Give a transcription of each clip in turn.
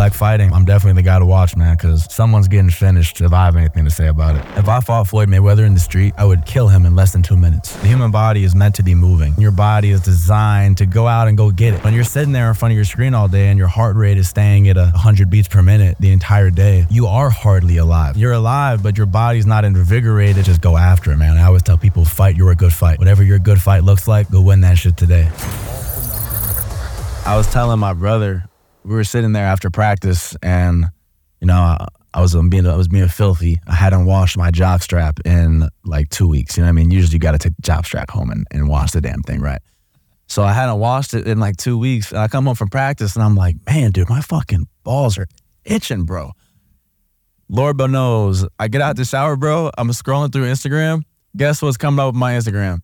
like fighting, I'm definitely the guy to watch, man, because someone's getting finished if I have anything to say about it. If I fought Floyd Mayweather in the street, I would kill him in less than two minutes. The human body is meant to be moving. Your body is designed to go out and go get it. When you're sitting there in front of your screen all day and your heart rate is staying at 100 beats per minute the entire day, you are hardly alive. You're alive, but your body's not invigorated. Just go after it, man. I always tell people, fight your good fight. Whatever your good fight looks like, go win that shit today. I was telling my brother, we were sitting there after practice, and you know, I, I was being I was being filthy. I hadn't washed my jock strap in like two weeks. You know what I mean? Usually, you got to take the jock strap home and, and wash the damn thing, right? So I hadn't washed it in like two weeks. And I come home from practice, and I'm like, man, dude, my fucking balls are itching, bro. Lord knows. I get out the shower, bro. I'm scrolling through Instagram. Guess what's coming up with my Instagram?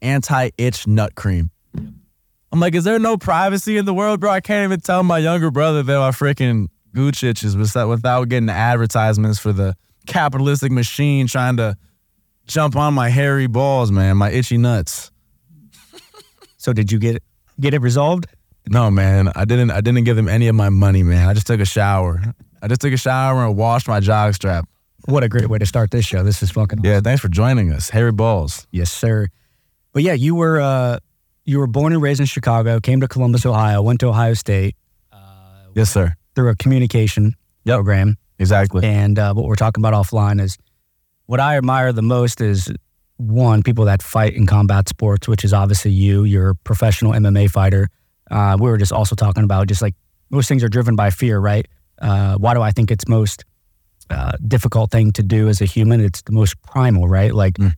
Anti-itch nut cream. I'm like, is there no privacy in the world, bro? I can't even tell my younger brother that my freaking gooch itches without, without getting advertisements for the capitalistic machine trying to jump on my hairy balls, man, my itchy nuts. so did you get it, get it resolved? No, man. I didn't. I didn't give them any of my money, man. I just took a shower. I just took a shower and washed my jog strap. What a great way to start this show. This is fucking Yeah, thanks for joining us. Hairy balls. Yes, sir. But yeah, you were uh, you were born and raised in Chicago, came to Columbus, Ohio, went to Ohio State. Uh, yes, sir. Through a communication yep. program. Exactly. And uh, what we're talking about offline is what I admire the most is one, people that fight in combat sports, which is obviously you. You're a professional MMA fighter. Uh, we were just also talking about just like most things are driven by fear, right? Uh, why do I think it's most uh, difficult thing to do as a human? It's the most primal, right? Like, mm,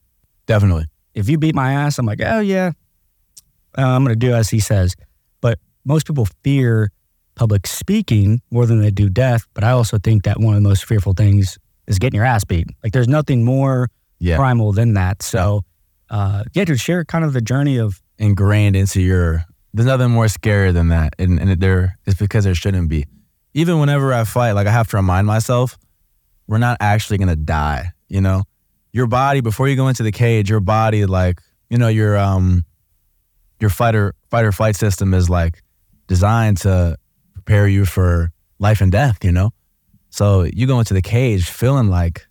definitely. If you beat my ass, I'm like, oh yeah, uh, I'm going to do as he says. But most people fear public speaking more than they do death. But I also think that one of the most fearful things is getting your ass beat. Like, there's nothing more yeah. primal than that. So, uh, yeah, to share kind of the journey of ingrained into your there's nothing more scary than that, and, and there it's because there shouldn't be. Even whenever I fight, like I have to remind myself, we're not actually gonna die. You know, your body before you go into the cage, your body like you know your um your fighter fighter flight system is like designed to prepare you for life and death. You know, so you go into the cage feeling like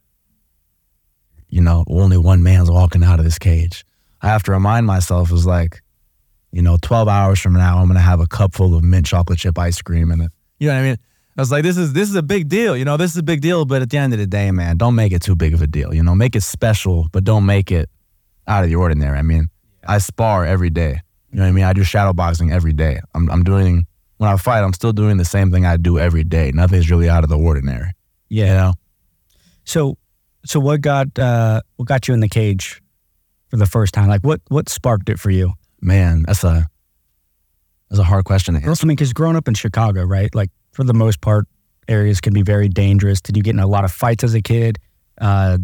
you know only one man's walking out of this cage. I have to remind myself is like you know, 12 hours from now, I'm to have a cup full of mint chocolate chip ice cream. And, it you know what I mean? I was like, this is this is a big deal. You know, this is a big deal. But at the end of the day, man, don't make it too big of a deal. You know, make it special, but don't make it out of the ordinary. I mean, I spar every day. You know what I mean? I do shadow boxing every day. I'm, I'm doing, when I fight, I'm still doing the same thing I do every day. Nothing's really out of the ordinary. Yeah. You know? So, so what got, uh, what got you in the cage for the first time? Like what, what sparked it for you? Man, that's a that's a hard question to answer. I mean, because growing up in Chicago, right? Like for the most part, areas can be very dangerous. Did you get in a lot of fights as a kid? Uh,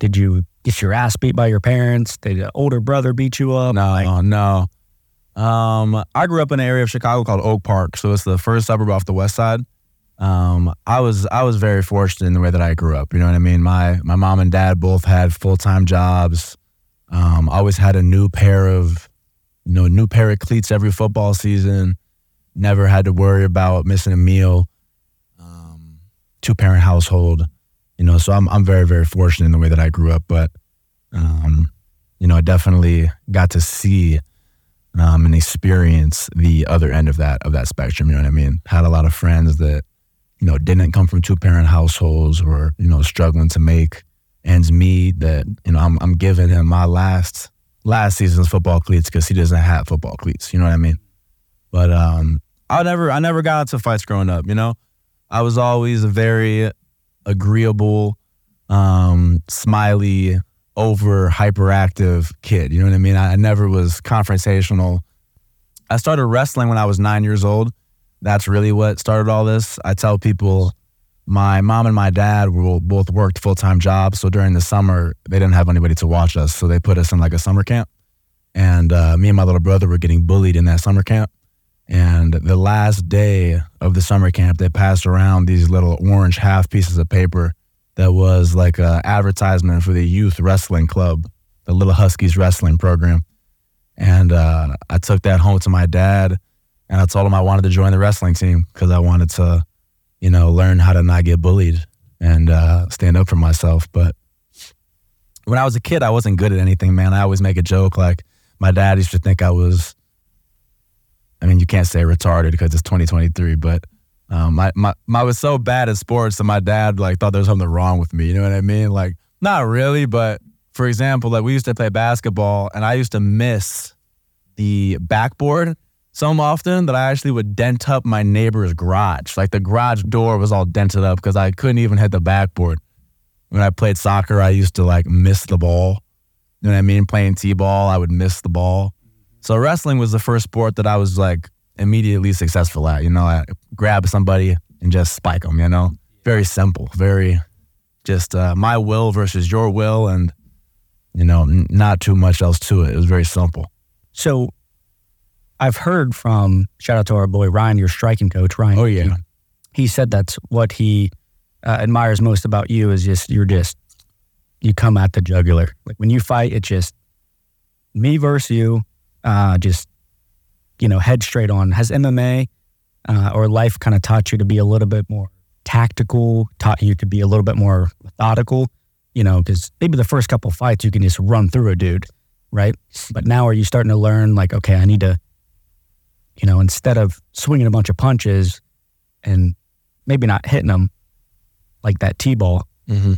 did you get your ass beat by your parents? Did an older brother beat you up? No, like, no. Um, I grew up in an area of Chicago called Oak Park, so it's the first suburb off the west side. Um, I was I was very fortunate in the way that I grew up. You know what I mean? My my mom and dad both had full time jobs. Um, always had a new pair of, you know, new pair of cleats every football season. Never had to worry about missing a meal. Um, two parent household, you know. So I'm I'm very very fortunate in the way that I grew up. But, um, you know, I definitely got to see um, and experience the other end of that of that spectrum. You know what I mean? Had a lot of friends that, you know, didn't come from two parent households or you know struggling to make ends meet that you know I'm I'm giving him my last last season's football cleats because he doesn't have football cleats. You know what I mean? But um, I never I never got into fights growing up. You know, I was always a very agreeable, um, smiley, over hyperactive kid. You know what I mean? I, I never was confrontational. I started wrestling when I was nine years old. That's really what started all this. I tell people my mom and my dad were both worked full time jobs. So during the summer, they didn't have anybody to watch us. So they put us in like a summer camp. And uh, me and my little brother were getting bullied in that summer camp. And the last day of the summer camp, they passed around these little orange half pieces of paper that was like an advertisement for the youth wrestling club, the Little Huskies wrestling program. And uh, I took that home to my dad and I told him I wanted to join the wrestling team because I wanted to you know, learn how to not get bullied and uh, stand up for myself. But when I was a kid, I wasn't good at anything, man. I always make a joke like my dad used to think I was. I mean, you can't say retarded because it's 2023, but um, my, my, my, I was so bad at sports that my dad like thought there was something wrong with me. You know what I mean? Like, not really, but for example, like we used to play basketball and I used to miss the backboard so often that I actually would dent up my neighbor's garage. Like the garage door was all dented up because I couldn't even hit the backboard. When I played soccer, I used to like miss the ball. You know what I mean? Playing T-ball, I would miss the ball. So wrestling was the first sport that I was like immediately successful at. You know, I grab somebody and just spike them. You know, very simple, very just uh, my will versus your will, and you know, n- not too much else to it. It was very simple. So, I've heard from shout out to our boy Ryan, your striking coach, Ryan. Oh yeah, he, he said that's what he uh, admires most about you is just you're just you come at the jugular. Like when you fight, it's just me versus you. Uh, just you know, head straight on. Has MMA uh, or life kind of taught you to be a little bit more tactical? Taught you to be a little bit more methodical? You know, because maybe the first couple fights you can just run through a dude, right? But now are you starting to learn like, okay, I need to, you know, instead of swinging a bunch of punches and maybe not hitting them like that t-ball, mm-hmm.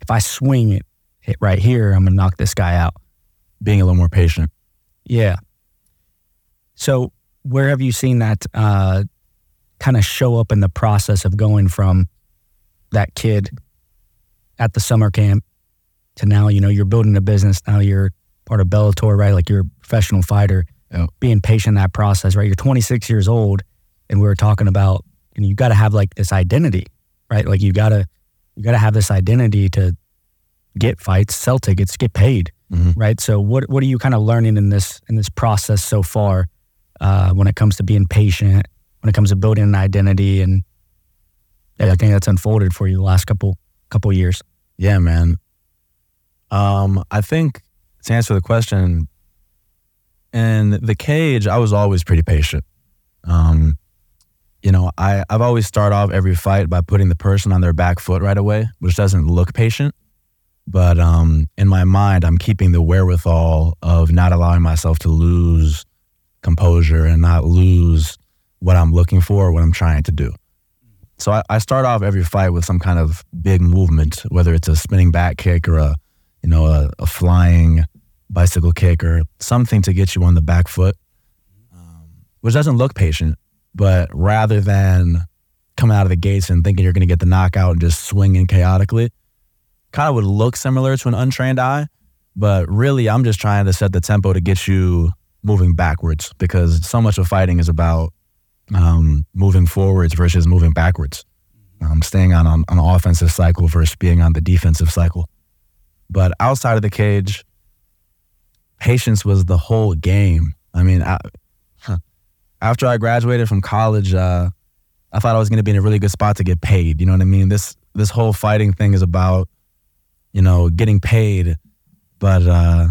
if I swing it hit right here, I'm gonna knock this guy out. Being a little more patient. Yeah. So, where have you seen that uh, kind of show up in the process of going from that kid at the summer camp to now, you know, you're building a business. Now you're part of Bellator, right? Like you're a professional fighter, being patient in that process, right? You're 26 years old, and we were talking about, you know, you got to have like this identity, right? Like you got to, you got to have this identity to get fights, sell tickets, get paid, mm-hmm. right? So, what what are you kind of learning in this in this process so far? Uh, when it comes to being patient, when it comes to building an identity and everything that's unfolded for you the last couple couple years. Yeah, man. Um, I think to answer the question, in the cage, I was always pretty patient. Um, you know, I, I've always start off every fight by putting the person on their back foot right away, which doesn't look patient. But um, in my mind, I'm keeping the wherewithal of not allowing myself to lose composure and not lose what I'm looking for, what I'm trying to do. So I, I, start off every fight with some kind of big movement, whether it's a spinning back kick or a, you know, a, a flying bicycle kick or something to get you on the back foot, um, which doesn't look patient. But rather than coming out of the gates and thinking you're going to get the knockout and just swinging chaotically, kind of would look similar to an untrained eye. But really, I'm just trying to set the tempo to get you moving backwards because so much of fighting is about um, moving forwards versus moving backwards. Um, staying on, on an offensive cycle versus being on the defensive cycle. But outside of the cage, patience was the whole game. I mean, I, after I graduated from college, uh, I thought I was going to be in a really good spot to get paid. You know what I mean? This this whole fighting thing is about, you know, getting paid, but uh,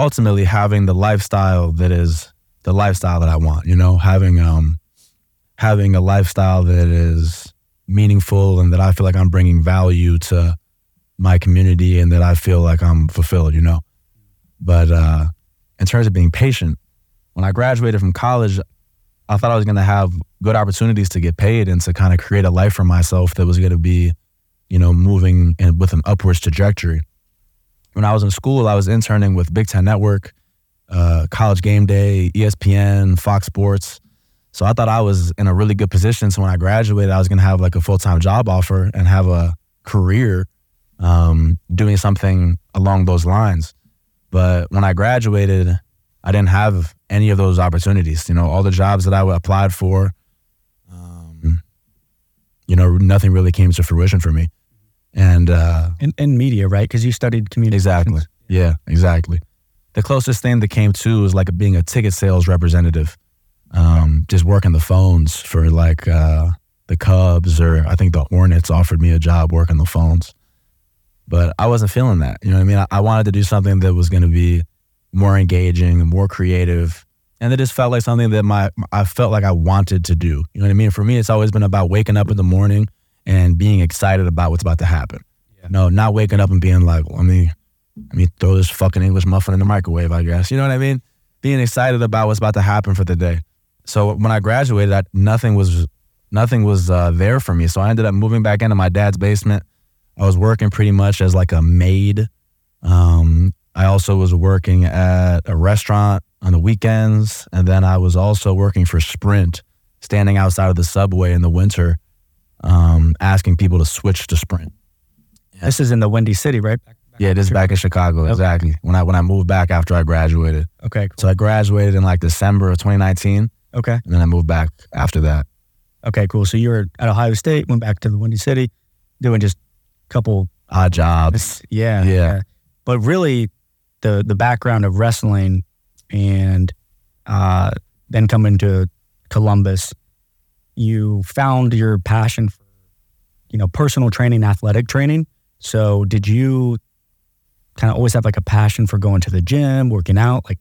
ultimately having the lifestyle that is the lifestyle that I want, you know, having um having a lifestyle that is meaningful and that I feel like I'm bringing value to my community and that I feel like I'm fulfilled, you know. But uh in terms of being patient, when I graduated from college, I thought I was going to have good opportunities to get paid and to kind of create a life for myself that was going to be, you know, moving in, with an upwards trajectory when I was in school, I was interning with Big Ten Network, uh, College Game Day, ESPN, Fox Sports. So I thought I was in a really good position. So when I graduated, I was going to have like a full time job offer and have a career um, doing something along those lines. But when I graduated, I didn't have any of those opportunities. You know, all the jobs that I applied for, um, you know, nothing really came to fruition for me and uh, in, in media, right? Because you studied communications. Exactly. Yeah, exactly. The closest thing that came to was like being a ticket sales representative, um, just working the phones for like uh, the Cubs or I think the Hornets offered me a job working the phones, but I wasn't feeling that. You know what I mean? I, I wanted to do something that was going to be more engaging, more creative, and it just felt like something that my I felt like I wanted to do. You know what I mean? For me, it's always been about waking up in the morning and being excited about what's about to happen. Yeah. No, not waking up and being like, let me let me throw this fucking English muffin in the microwave. I guess you know what I mean. Being excited about what's about to happen for the day. So when I graduated, I, nothing was nothing was uh, there for me. So I ended up moving back into my dad's basement. I was working pretty much as like a maid. Um, I also was working at a restaurant on the weekends, and then I was also working for Sprint, standing outside of the subway in the winter, um, asking people to switch to Sprint. This is in the Windy City, right? Back- back Yeah, this is back in Chicago, Okay. exactly. When I when I moved back after I graduated, Okay. Cool. so I graduated in like December of 2019, Okay. and then I moved back after that. Okay. Cool. So you were at Ohio State, went back to the Windy City, doing just a couple. Odd jobs. Yeah. Yeah. But really, the the background of wrestling, and uh, then coming to Columbus, you found your passion for, you know, personal training, athletic training. So did you kind of always have like a passion for going to the gym, working out? Like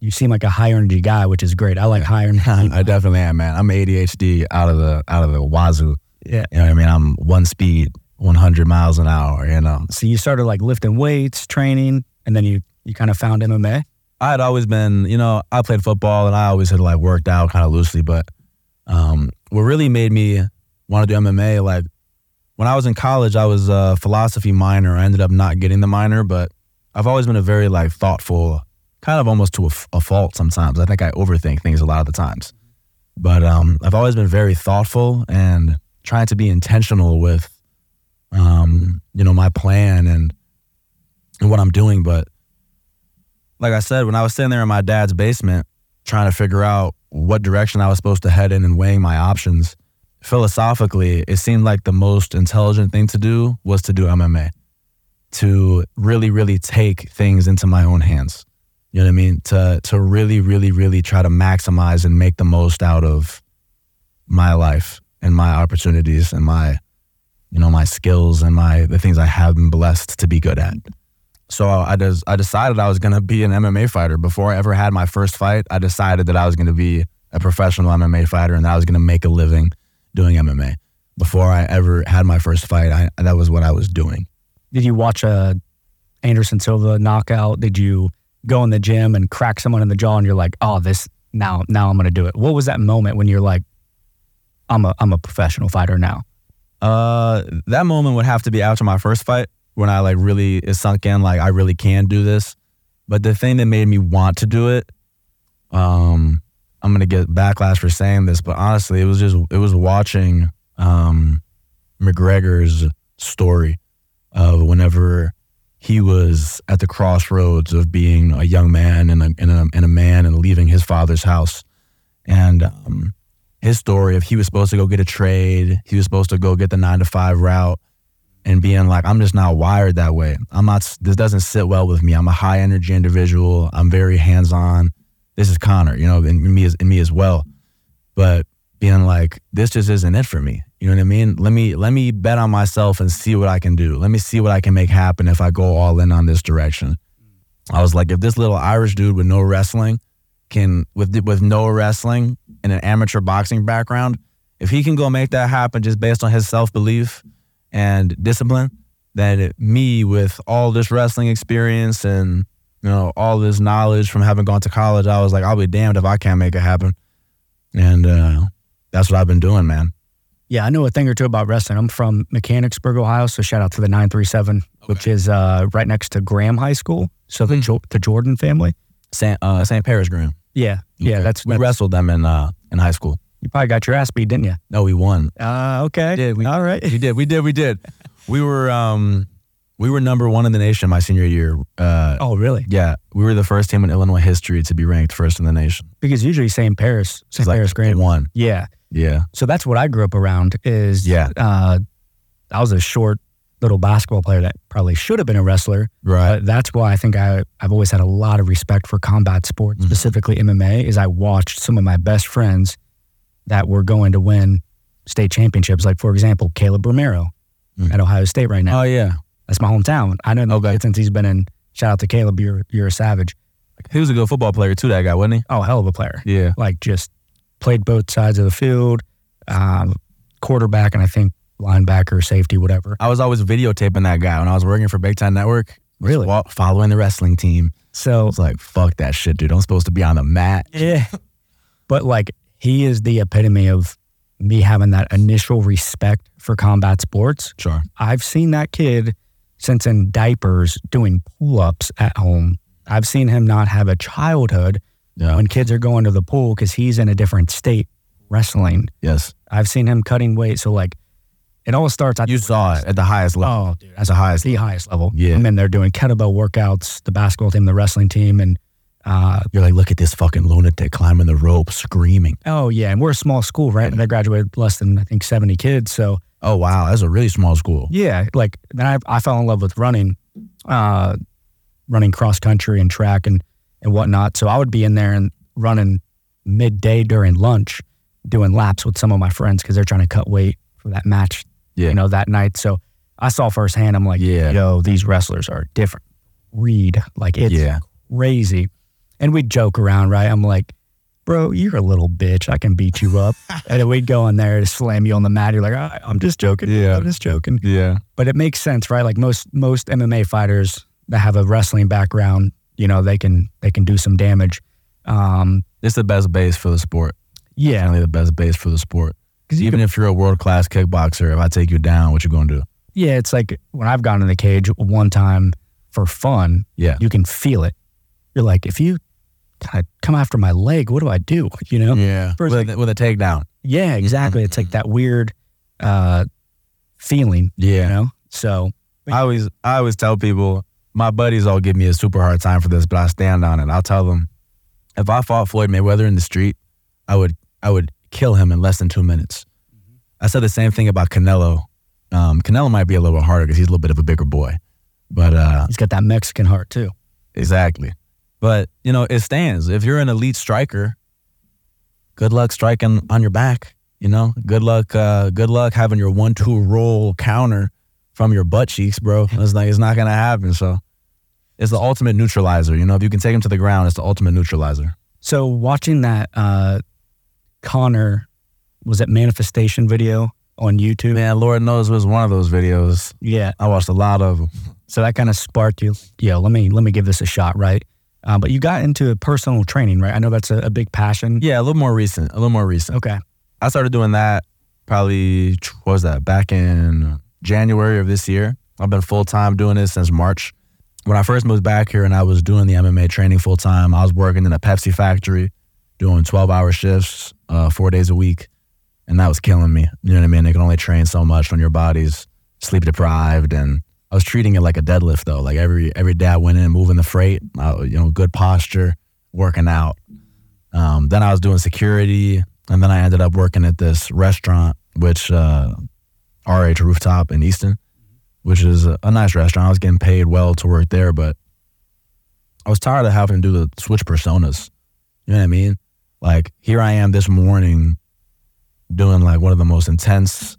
you seem like a high energy guy, which is great. I like high energy. I definitely am, man. I'm ADHD out of the out of the wazoo. yeah. You know what I mean? I'm one speed, 100 miles an hour. You know, So you started like lifting weights, training, and then you you kind of found MMA. I had always been, you know, I played football and I always had like worked out kind of loosely, but um, what really made me want to do MMA, like when I was in college, I was a philosophy minor. I ended up not getting the minor, but I've always been a very like thoughtful, kind of almost to a fault sometimes. I think I overthink things a lot of the times, but um, I've always been very thoughtful and trying to be intentional with, um, you know, my plan and and what I'm doing, but like I said, when I was sitting there in my dad's basement trying to figure out what direction I was supposed to head in and weighing my options, philosophically, it seemed like the most intelligent thing to do was to do MMA, to really, really take things into my own hands. You know what I mean? To to really, really, really try to maximize and make the most out of my life and my opportunities and my, you know, my skills and my the things I have been blessed to be good at. So I just I decided I was gonna be an MMA fighter before I ever had my first fight. I decided that I was gonna be a professional MMA fighter and that I was gonna make a living doing MMA. Before I ever had my first fight, I, that was what I was doing. Did you watch a Anderson Silva knockout? Did you go in the gym and crack someone in the jaw and you're like, oh, this now now I'm gonna do it? What was that moment when you're like, I'm a I'm a professional fighter now? Uh, that moment would have to be after my first fight when I like really it sunk in like I really can do this. But the thing that made me want to do it, um, I'm gonna get backlash for saying this, but honestly, it was just it was watching um McGregor's story of whenever he was at the crossroads of being a young man and a, and a, and a man and leaving his father's house. And um, his story of he was supposed to go get a trade, he was supposed to go get the nine to five route, and being like, I'm just not wired that way. I'm not, this doesn't sit well with me. I'm a high energy individual. I'm very hands on. This is Conor, you know, and me as, and me as well. But being like, this just isn't it for me. You know what I mean? Let me let me bet on myself and see what I can do. Let me see what I can make happen if I go all in on this direction. I was like, if this little Irish dude with no wrestling can with with no wrestling and an amateur boxing background, if he can go make that happen just based on his self belief and discipline, then me with all this wrestling experience and you know all this knowledge from having gone to college, I was like, I'll be damned if I can't make it happen. And uh, that's what I've been doing, man. Yeah, I know a thing or two about wrestling. I'm from Mechanicsburg, Ohio, so shout out to the 937, which is uh, right next to Graham High School. So the, jo- the Jordan family. St. Uh, St. Paris graham Yeah, yeah, Okay. that's, we that's wrestled them in uh, in high school. You probably got your ass beat, didn't you? No, we won. Uh, okay. did. We- All right. We did. We did. We did. We were um, we were number one in the nation my senior year. Uh, Oh, really? yeah, we were the first team in Illinois history to be ranked first in the nation. Because usually St. Paris, St. Like Paris Graham. one. Yeah. Yeah. So that's what I grew up around. Is Yeah. Uh, I was a short little basketball player that probably should have been a wrestler. Right. But that's why I think I, I've always had a lot of respect for combat sports, Mhm. specifically MMA, is I watched some of my best friends that were going to win state championships. Like, for example, Caleb Romero Mhm. at Ohio State right now. oh yeah. That's my hometown. I know Okay. since he's been in, shout out to Caleb, you're, you're a savage. He was a good football player too. That guy, wasn't he? Oh, hell of a player. Yeah. Like just played both sides of the field, um, quarterback, and I think linebacker, safety, whatever. I was always videotaping that guy when I was working for Big Ten Network. Really? Following the wrestling team. I So was like, fuck that shit, dude. I'm supposed to be on the mat. yeah, but like he is the epitome of me having that initial respect for combat sports. Sure. I've seen that kid since in diapers doing pull ups at home. I've seen him not have a childhood Yeah. when kids are going to the pool because he's in a different state wrestling. Yes. I've seen him cutting weight. So like it all starts at You saw it at the highest level. oh dude, At that's the highest. the highest level. Yeah. I'm in there doing kettlebell workouts, the basketball team, the wrestling team, and uh, You're like, look at this fucking lunatic climbing the rope, screaming. oh yeah, and we're a small school, right? And I graduated less than I think 70 kids. So Oh wow, that's a really small school. yeah, like then I, I fell in love with running, uh, running cross country and track and and whatnot. So I would be in there and running midday during lunch, doing laps with some of my friends because they're trying to cut weight for that match, Yeah. you know, that night. So I saw firsthand. I'm like, Yeah. yo, these wrestlers are different. Read like it's yeah. crazy, and we'd joke around, right? I'm like. Bro, you're a little bitch. I can beat you up. and then we'd go in there to slam you on the mat. You're like, "Ah, I'm just joking. Yeah. I'm just joking Yeah. but it makes sense, right? Like most most MMA fighters that have a wrestling background, you know, they can they can do some damage. Um, It's the best base for the sport. yeah, Definitely the best base for the sport. because Even if you're a world class kickboxer, if I take you down, what you gonna do? yeah, it's like when I've gone in the cage one time for fun, Yeah. you can feel it. You're like, if you kind of come after my leg, what do I do? You know? Yeah. First- With, a- with a takedown. Yeah, exactly. It's like that weird uh, feeling, you Yeah. know. So I always I always tell people, my buddies all give me a super hard time for this, but I stand on it. I'll tell them if I fought Floyd Mayweather in the street, I would I would kill him in less than two minutes. I said the same thing about Canelo. Um, Canelo might be a little bit harder because he's a little bit of a bigger boy, but uh, he's got that Mexican heart too. exactly. But you know, it stands. If you're an elite striker, good luck striking on your back. You know, good luck. Uh, good luck having your one-two roll counter from your butt cheeks, bro. It's like it's not gonna happen. So, it's the ultimate neutralizer. You know, if you can take him to the ground, it's the ultimate neutralizer. So watching that uh, Conor was it manifestation video on YouTube? Man, Lord knows it was one of those videos. Yeah. I watched a lot of them. So that kind of sparked you. Yeah, let me let me give this a shot, right? Um, but you got into personal training, right? I know that's a, a big passion. Yeah, a little more recent. A little more recent. Okay. I started doing that probably what was that back in January of this year. I've been full time doing this since March. When I first moved back here and I was doing the MMA training full time, I was working in a Pepsi factory, doing twelve hour shifts, uh, four days a week, and that was killing me. You know what I mean? They can only train so much when your body's sleep deprived, and I was treating it like a deadlift though. Like every every day I went in, moving the freight, uh, you know, good posture, working out. Um, then I was doing security, and then I ended up working at this restaurant, which uh, RH Rooftop in Easton, which is a, a nice restaurant. I was getting paid well to work there, but I was tired of having to do the switch personas. You know what I mean? Like here I am this morning doing like one of the most intense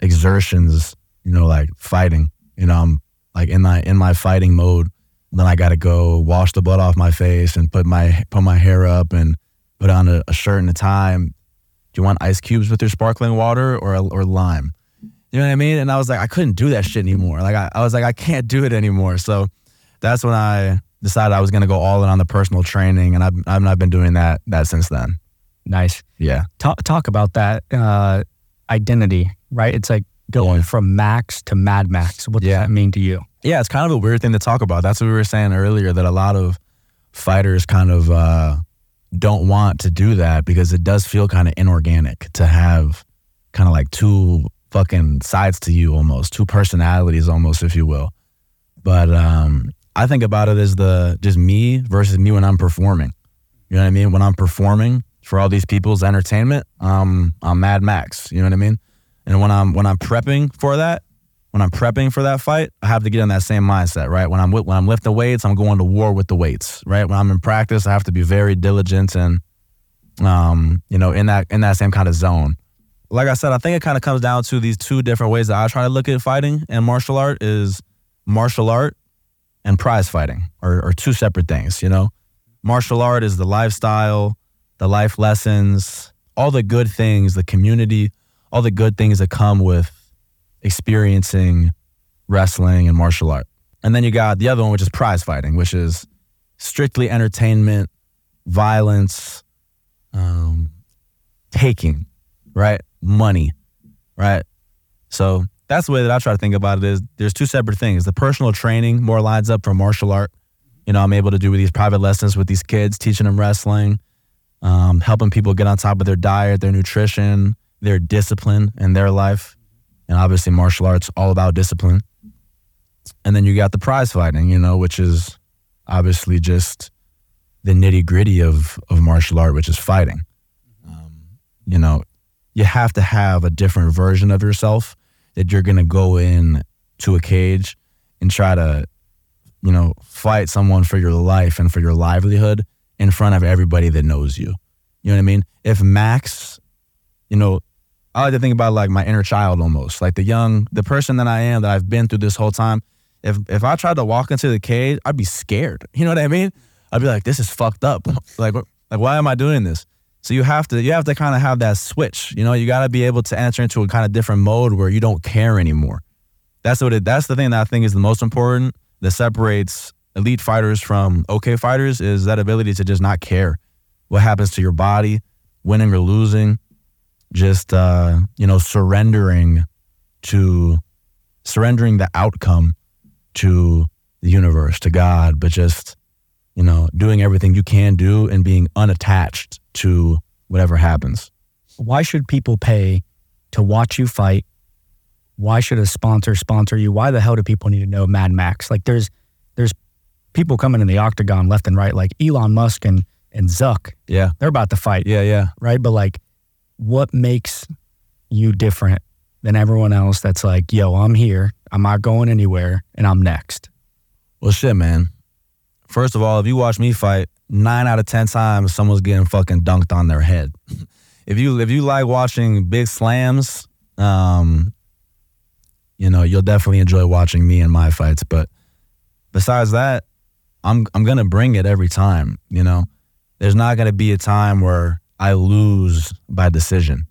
exertions, you know, like fighting. You know, I'm like in my in my fighting mode. Then I got to go wash the blood off my face and put my put my hair up and put on a, a shirt and a tie. Do you want ice cubes with your sparkling water or or lime? You know what I mean? And I was like, I couldn't do that shit anymore. Like I, I was like, I can't do it anymore. So that's when I decided I was gonna go all in on the personal training, and I've I've not been doing that that since then. Nice. Yeah. Talk talk about that uh, identity, right? It's like going Yeah. from Max to Mad Max. What does Yeah. that mean to you? Yeah, it's kind of a weird thing to talk about. That's what we were saying earlier that a lot of fighters kind of uh, don't want to do that because it does feel kind of inorganic to have kind of like two fucking sides to you almost, two personalities almost, if you will. But um, I think about it as the just me versus me when I'm performing. You know what I mean? When I'm performing for all these people's entertainment, um, I'm Mad Max. You know what I mean? And when I'm when I'm prepping for that, when I'm prepping for that fight, I have to get in that same mindset, right? When I'm when I'm lifting weights, I'm going to war with the weights, right? When I'm in practice, I have to be very diligent and, um, you know, in that in that same kind of zone. Like I said, I think it kind of comes down to these two different ways that I try to look at fighting and martial art is martial art and prize fighting are, are two separate things. You know, martial art is the lifestyle, the life lessons, all the good things, the community, all the good things that come with experiencing wrestling and martial art. And then you got the other one, which is prize fighting, which is strictly entertainment, violence, um, taking, right? Money, right? So that's the way that I try to think about it is there's two separate things. The personal training more lines up for martial art. You know, I'm able to do with these private lessons with these kids, teaching them wrestling, um, helping people get on top of their diet, their nutrition, their discipline in their life. And obviously martial arts all about discipline. And then you got the prize fighting, you know, which is obviously just the nitty gritty of, of martial art, which is fighting. Um, you know, you have to have a different version of yourself that you're going to go in to a cage and try to, you know, fight someone for your life and for your livelihood in front of everybody that knows you. You know what I mean? If Max, you know, I like to think about like my inner child almost, like the young, the person that I am that I've been through this whole time. If if I tried to walk into the cage, I'd be scared. You know what I mean? I'd be like, this is fucked up. like, like why am I doing this? So you have to you have to kind of have that switch. You know, you got to be able to enter into a kind of different mode where you don't care anymore. That's what it. That's the thing that I think is the most important that separates elite fighters from okay fighters is that ability to just not care what happens to your body, winning or losing, just uh, you know surrendering to surrendering the outcome to the universe, to God, but just you know doing everything you can do and being unattached to whatever happens. Why should people pay to watch you fight? Why should a sponsor sponsor you? Why the hell do people need to know Mad Max? Like there's there's people coming in the octagon left and right, like Elon Musk and and Zuck. Yeah. They're about to fight. Yeah, yeah. Right. But like what makes you different than everyone else that's like, yo, I'm here, I'm not going anywhere, and I'm next? Well shit, man. First of all, if you watch me fight, nine out of ten times someone's getting fucking dunked on their head. if you if you like watching big slams, um, you know, you'll definitely enjoy watching me in my fights. But besides that, I'm I'm gonna bring it every time, you know. There's not gonna be a time where I lose by decision.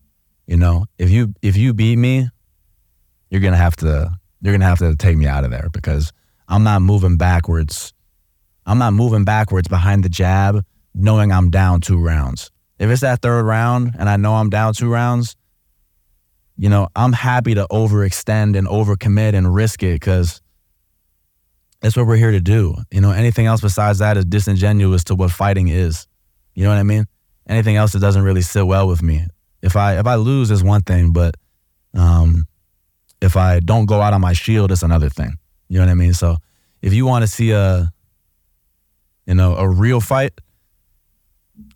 You know, if you if you beat me, you're gonna have to you're gonna have to take me out of there because I'm not moving backwards I'm not moving backwards behind the jab, knowing I'm down two rounds. If it's that third round and I know I'm down two rounds, you know, I'm happy to overextend and overcommit and risk it because that's what we're here to do. You know, anything else besides that is disingenuous to what fighting is. You know what I mean? Anything else that doesn't really sit well with me. If I if I lose is one thing, but um, if I don't go out on my shield, it's another thing. You know what I mean? So if you want to see a you know, a real fight,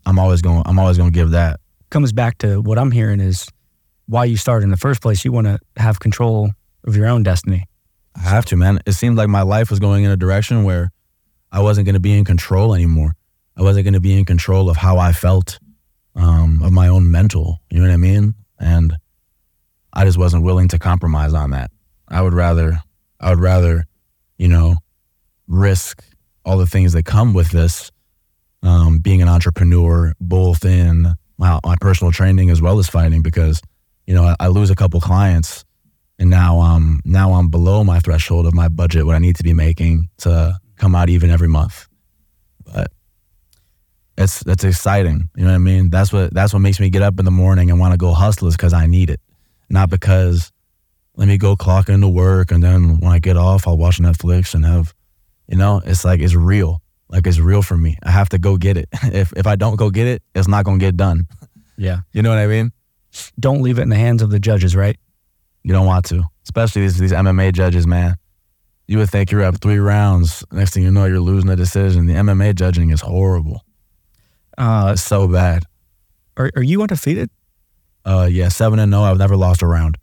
I'm always going. I'm always going to give that. Comes back to what I'm hearing is why you started in the first place. You want to have control of your own destiny. I have to, man. It seemed like my life was going in a direction where I wasn't going to be in control anymore. I wasn't going to be in control of how I felt, um, of my own mental. You know what I mean? And I just wasn't willing to compromise on that. I would rather, I would rather, you know, risk all the things that come with this, um, being an entrepreneur, both in my, my, personal training as well as fighting, because you know I, I lose a couple clients, and now um now I'm below my threshold of my budget, what I need to be making to come out even every month. But it's that's exciting. You know what I mean? That's what that's what makes me get up in the morning and want to go hustle is because I need it, not because let me go clock into work and then when I get off I'll watch Netflix and have you know, it's like it's real. Like it's real for me. I have to go get it. if if I don't go get it, it's not gonna get done. Yeah. You know what I mean? Don't leave it in the hands of the judges, right? You don't want to. Especially these these MMA judges, man. You would think you're up three rounds. Next thing you know, you're losing a decision. The MMA judging is horrible. Uh, it's so bad. Are are you undefeated? Uh, yeah, seven and no. I've never lost a round.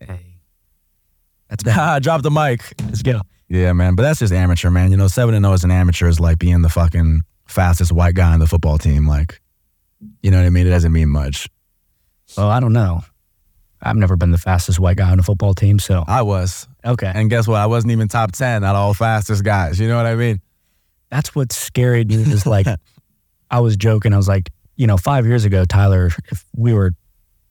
Hey, that's bad. Drop the mic. Let's go. Yeah, man. But that's just amateur, man. You know, seven and zero as an amateur is like being the fucking fastest white guy on the football team. Like, you know what I mean? It doesn't mean much. Well, I don't know. I've never been the fastest white guy on a football team, so I was. Okay. And guess what? I wasn't even top ten out of all fastest guys. You know what I mean? That's what's scary. dude, Is like, I was joking. I was like, you know, five years ago, Tyler, if we were a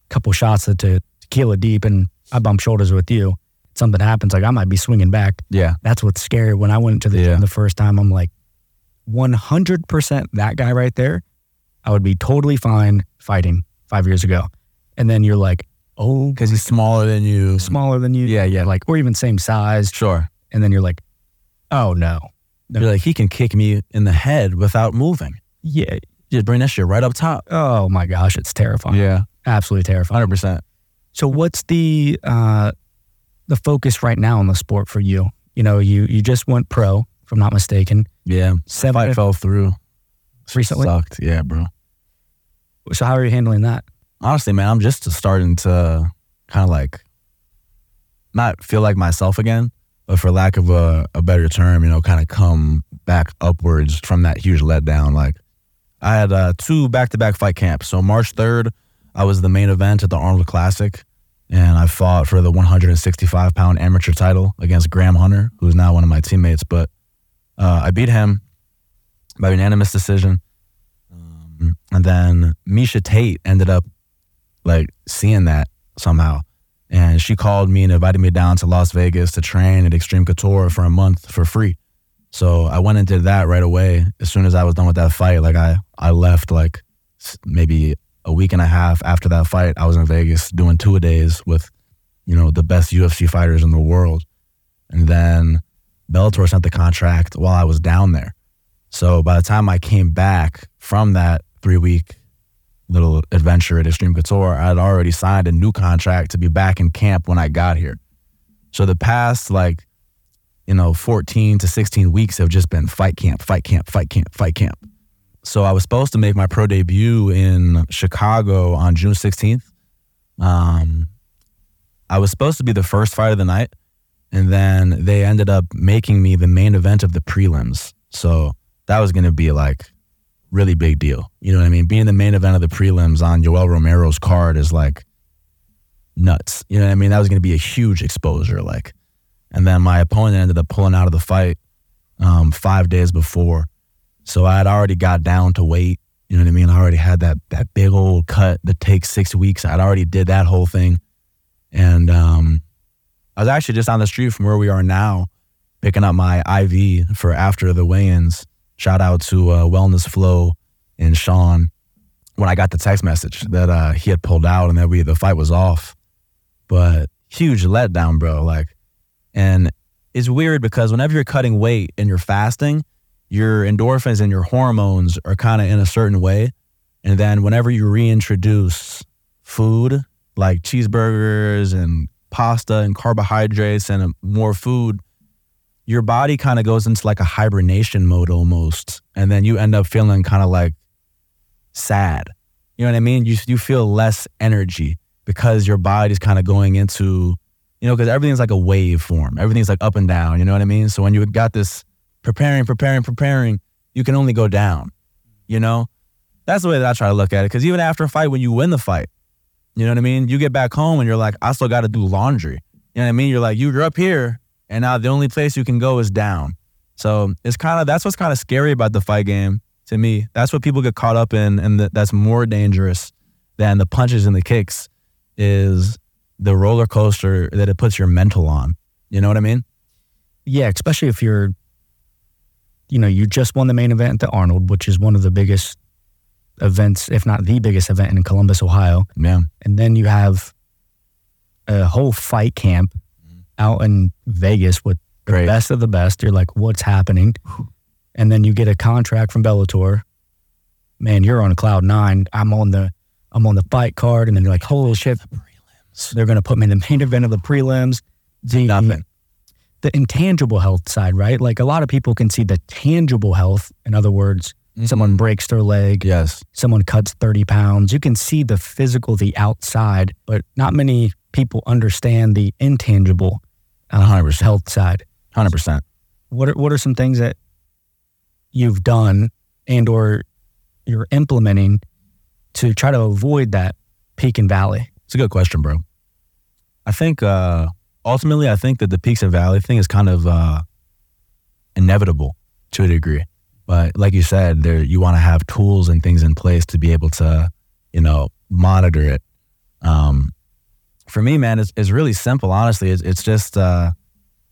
couple shots to tequila deep and I bump shoulders with you, something happens, like I might be swinging back. Yeah. That's what's scary. When I went to the Yeah. gym the first time, I'm like, 100% that guy right there, I would be totally fine fighting five years ago. And then you're like, oh, Because he's smaller than you. smaller than you. Yeah, yeah. Like, or even same size. Sure. And then you're like, oh no. No. You're like, he can kick me in the head without moving. Yeah. Just bring that shit right up top. Oh my gosh, it's terrifying. Yeah. Absolutely terrifying. 100%. So what's the uh the focus right now in the sport for you? You know, you you just went pro, if I'm not mistaken. Yeah. Seven Fight fell through. recently. Sucked. Yeah, bro. So how are you handling that? honestly, man, I'm just starting to kind of like not feel like myself again, but for lack of a, a better term, you know, kind of come back upwards from that huge letdown. Like I had uh, two back to back fight camps. So March 3rd, I was the main event at the Arnold Classic, and I fought for the 165 pound amateur title against Graham Hunter, who's now one of my teammates. But uh, I beat him by unanimous decision. Um, and then Miesha Tate ended up like seeing that somehow. And she called me and invited me down to Las Vegas to train at Extreme Couture for a month for free. So I went and did that right away. As soon as I was done with that fight, like I, I left like maybe a week and a half after that fight. I was in Vegas doing two a days with, you know, the best UFC fighters in the world. And then Bellator sent the contract while I was down there. So by the time I came back from that three week little adventure at Extreme Couture, I had already signed a new contract to be back in camp when I got here. So the past like, you know, 14 to 16 weeks have just been fight camp, fight camp, fight camp, fight camp. So I was supposed to make my pro debut in Chicago on June 16th. Um, I was supposed to be the first fight of the night, and then they ended up making me the main event of the prelims. So that was going to be like really big deal. You know what I mean? Being the main event of the prelims on Yoel Romero's card is like nuts. You know what I mean? That was going to be a huge exposure. Like, and then my opponent ended up pulling out of the fight um, five days before, so I had already got down to weight. You know what I mean? I already had that that big old cut that takes six weeks. I'd already did that whole thing, and um, I was actually just on the street from where we are now, picking up my IV for after the weigh-ins. Shout out to uh, Wellness Flow and Sean when I got the text message that uh, he had pulled out and that we the fight was off. But huge letdown, bro. Like, and it's weird because whenever you're cutting weight and you're fasting, your endorphins and your hormones are kind of in a certain way. And then whenever you reintroduce food like cheeseburgers and pasta and carbohydrates and more food, your body kind of goes into like a hibernation mode almost. And then you end up feeling kind of like sad. You know what I mean? You, you feel less energy because your body's kind of going into, you know, because everything's like a wave form. Everything's like up and down. You know what I mean? So when you got this preparing, preparing, preparing, you can only go down. You know, that's the way that I try to look at it. Because even after a fight, when you win the fight, you know what I mean? You get back home and you're like, I still got to do laundry. You know what I mean? You're like, you're up here, and now the only place you can go is down. So it's kind of that's what's kind of scary about the fight game to me. That's what people get caught up in, and th- that's more dangerous than the punches and the kicks is the roller coaster that it puts your mental on. You know what I mean? Yeah, especially if you're, you know, you just won the main event at the Arnold, which is one of the biggest events, if not the biggest event in Columbus, Ohio. Yeah. And then you have a whole fight camp out in Vegas with the Great. best of the best. You're like, what's happening? And then you get a contract from Bellator. Man, you're on a cloud nine. I'm on the I'm on the fight card, and then you're like, holy shit, the they're gonna put me in the main event of the prelims. The, Nothing. the intangible health side, right? Like a lot of people can see the tangible health. In other words, mm-hmm. someone breaks their leg, Yes. someone cuts 30 pounds. You can see the physical, the outside, but not many people understand the intangible 100%. health side. 100%. What are, what are some things that you've done and or you're implementing to try to avoid that peak and valley? It's a good question, bro. I think uh, ultimately, I think that the peaks and valley thing is kind of uh, inevitable to a degree. But like you said, there you want to have tools and things in place to be able to, you know, monitor it. Um, for me, man, it's, really simple. Honestly, it's, it's just uh,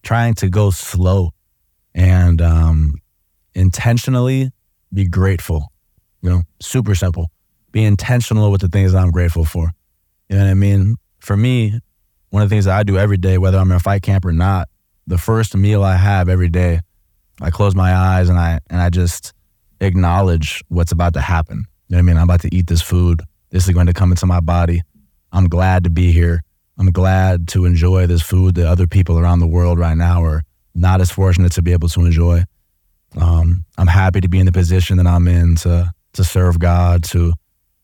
trying to go slow and um, intentionally be grateful. You know, super simple. Be intentional with the things I'm grateful for. You know what I mean? For me, one of the things that I do every day, whether I'm in a fight camp or not, the first meal I have every day, I close my eyes and I and I just acknowledge what's about to happen. You know what I mean? I'm about to eat this food. This is going to come into my body. I'm glad to be here. I'm glad to enjoy this food that other people around the world right now are not as fortunate to be able to enjoy. Um, I'm happy to be in the position that I'm in to to serve God, to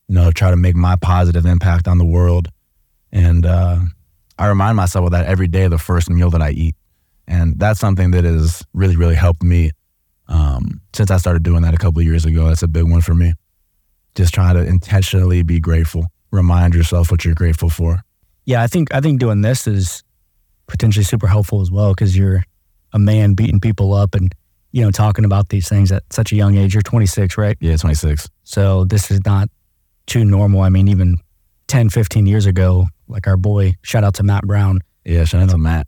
you know try to make my positive impact on the world, and uh, I remind myself of that every day, the first meal that I eat, and that's something that has really really helped me um, since I started doing that a couple of years ago. That's a big one for me. Just trying to intentionally be grateful. Remind yourself what you're grateful for. Yeah, I think I think doing this is potentially super helpful as well because you're a man beating people up and you know talking about these things at such a young age. You're 26, right? Yeah, 26. So this is not too normal. I mean, even 10, 15 years ago, like our boy, shout out to Matt Brown. Yeah, shout out to Matt.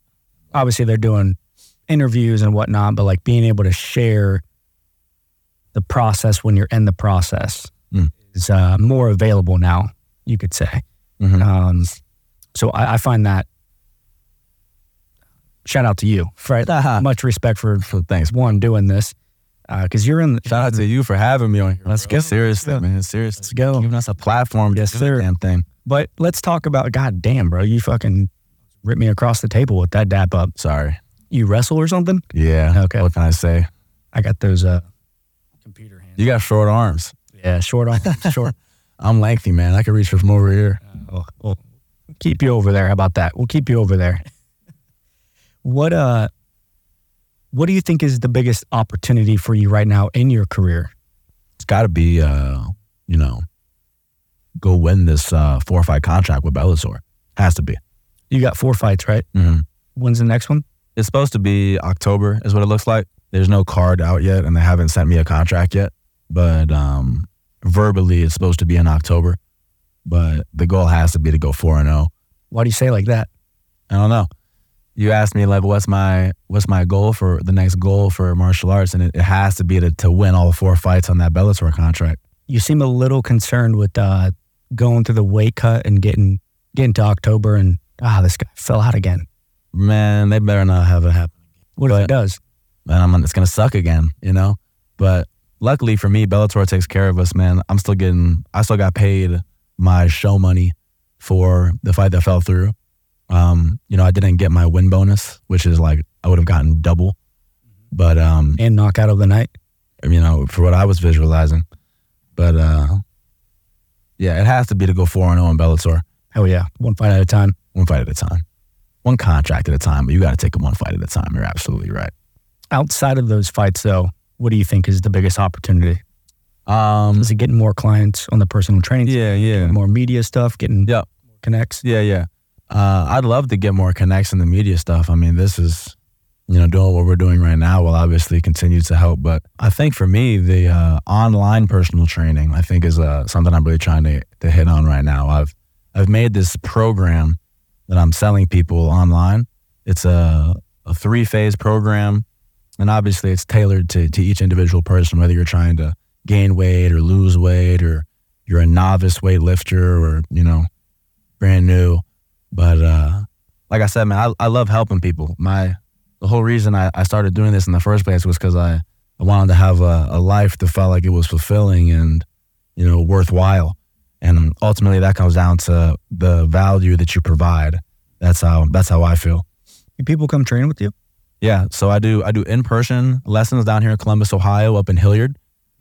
Obviously, they're doing interviews and whatnot, but like being able to share the process when you're in the process Mm. is uh, more available now, you could say. Mhm. Um, so I, I find that. Shout out to you, right? Much respect for, for Thanks. one doing this, because you're in. The, Shout out to you for having me on here. Let's bro. go. Seriously, Let's go. man. Seriously. Let's go. Giving us a platform. to Yes, do sir. Damn thing. But let's talk about. God damn, bro, you fucking ripped me across the table with that dap up. Sorry. You wrestle or something? Yeah. Okay. What can I say? I got those uh computer hands. You got short arms. Yeah, short arms. short. I'm lengthy, man. I can reach from over here. Oh, we'll keep you over there. How about that? We'll keep you over there. what uh what do you think is the biggest opportunity for you right now in your career? It's got to be, uh, you know, go win this uh, four fight contract with Bellator. Has to be. You got four fights, right? hmm When's the next one? It's supposed to be October, is what it looks like. There's no card out yet, and they haven't sent me a contract yet. But um, verbally, it's supposed to be in October. But the goal has to be to go four and zero. Why do you say like that? I don't know. You asked me like, what's my what's my goal for the next goal for martial arts, and it, it has to be to to win all four fights on that Bellator contract. You seem a little concerned with uh going through the weight cut and getting getting to October and ah, this guy fell out again. Man, they better not have it happen. What if it does? And I'm, it's gonna suck again, you know. But luckily for me, Bellator takes care of us, man. I'm still getting, I still got paid my show money for the fight that fell through. Um, you know, I didn't get my win bonus, which is like I would have gotten double. But um, And knockout of the night. you know, for what I was visualizing. But uh, yeah, it has to be to go four and zero in Bellator, Hell yeah. One fight at a time. one fight at a time, one contract at a time. But you got to take it one fight at a time. You're absolutely right. Outside of those fights though, what do you think is the biggest opportunity? Um, Is it getting more clients on the personal training side, yeah, yeah, more media stuff, getting Yep. Connects? yeah, yeah. Uh, I'd love to get more connects in the media stuff. I mean, this is, you know, doing what we're doing right now will obviously continue to help. But I think for me, the uh, online personal training, I think, is uh, something I'm really trying to, to hit on right now. I've I've made this program that I'm selling people online. It's a, a three phase program, and obviously it's tailored to, to each individual person, whether you're trying to gain weight or lose weight, or you're a novice weightlifter, or you know, brand new. But uh, like I said, man, I, I love helping people. My the whole reason I, I started doing this in the first place was because I, I wanted to have a, a life that felt like it was fulfilling and you know worthwhile. And ultimately, that comes down to the value that you provide. That's how that's how I feel. Do people come train with you? Yeah, so I do I do in person lessons down here in Columbus, Ohio, up in Hilliard.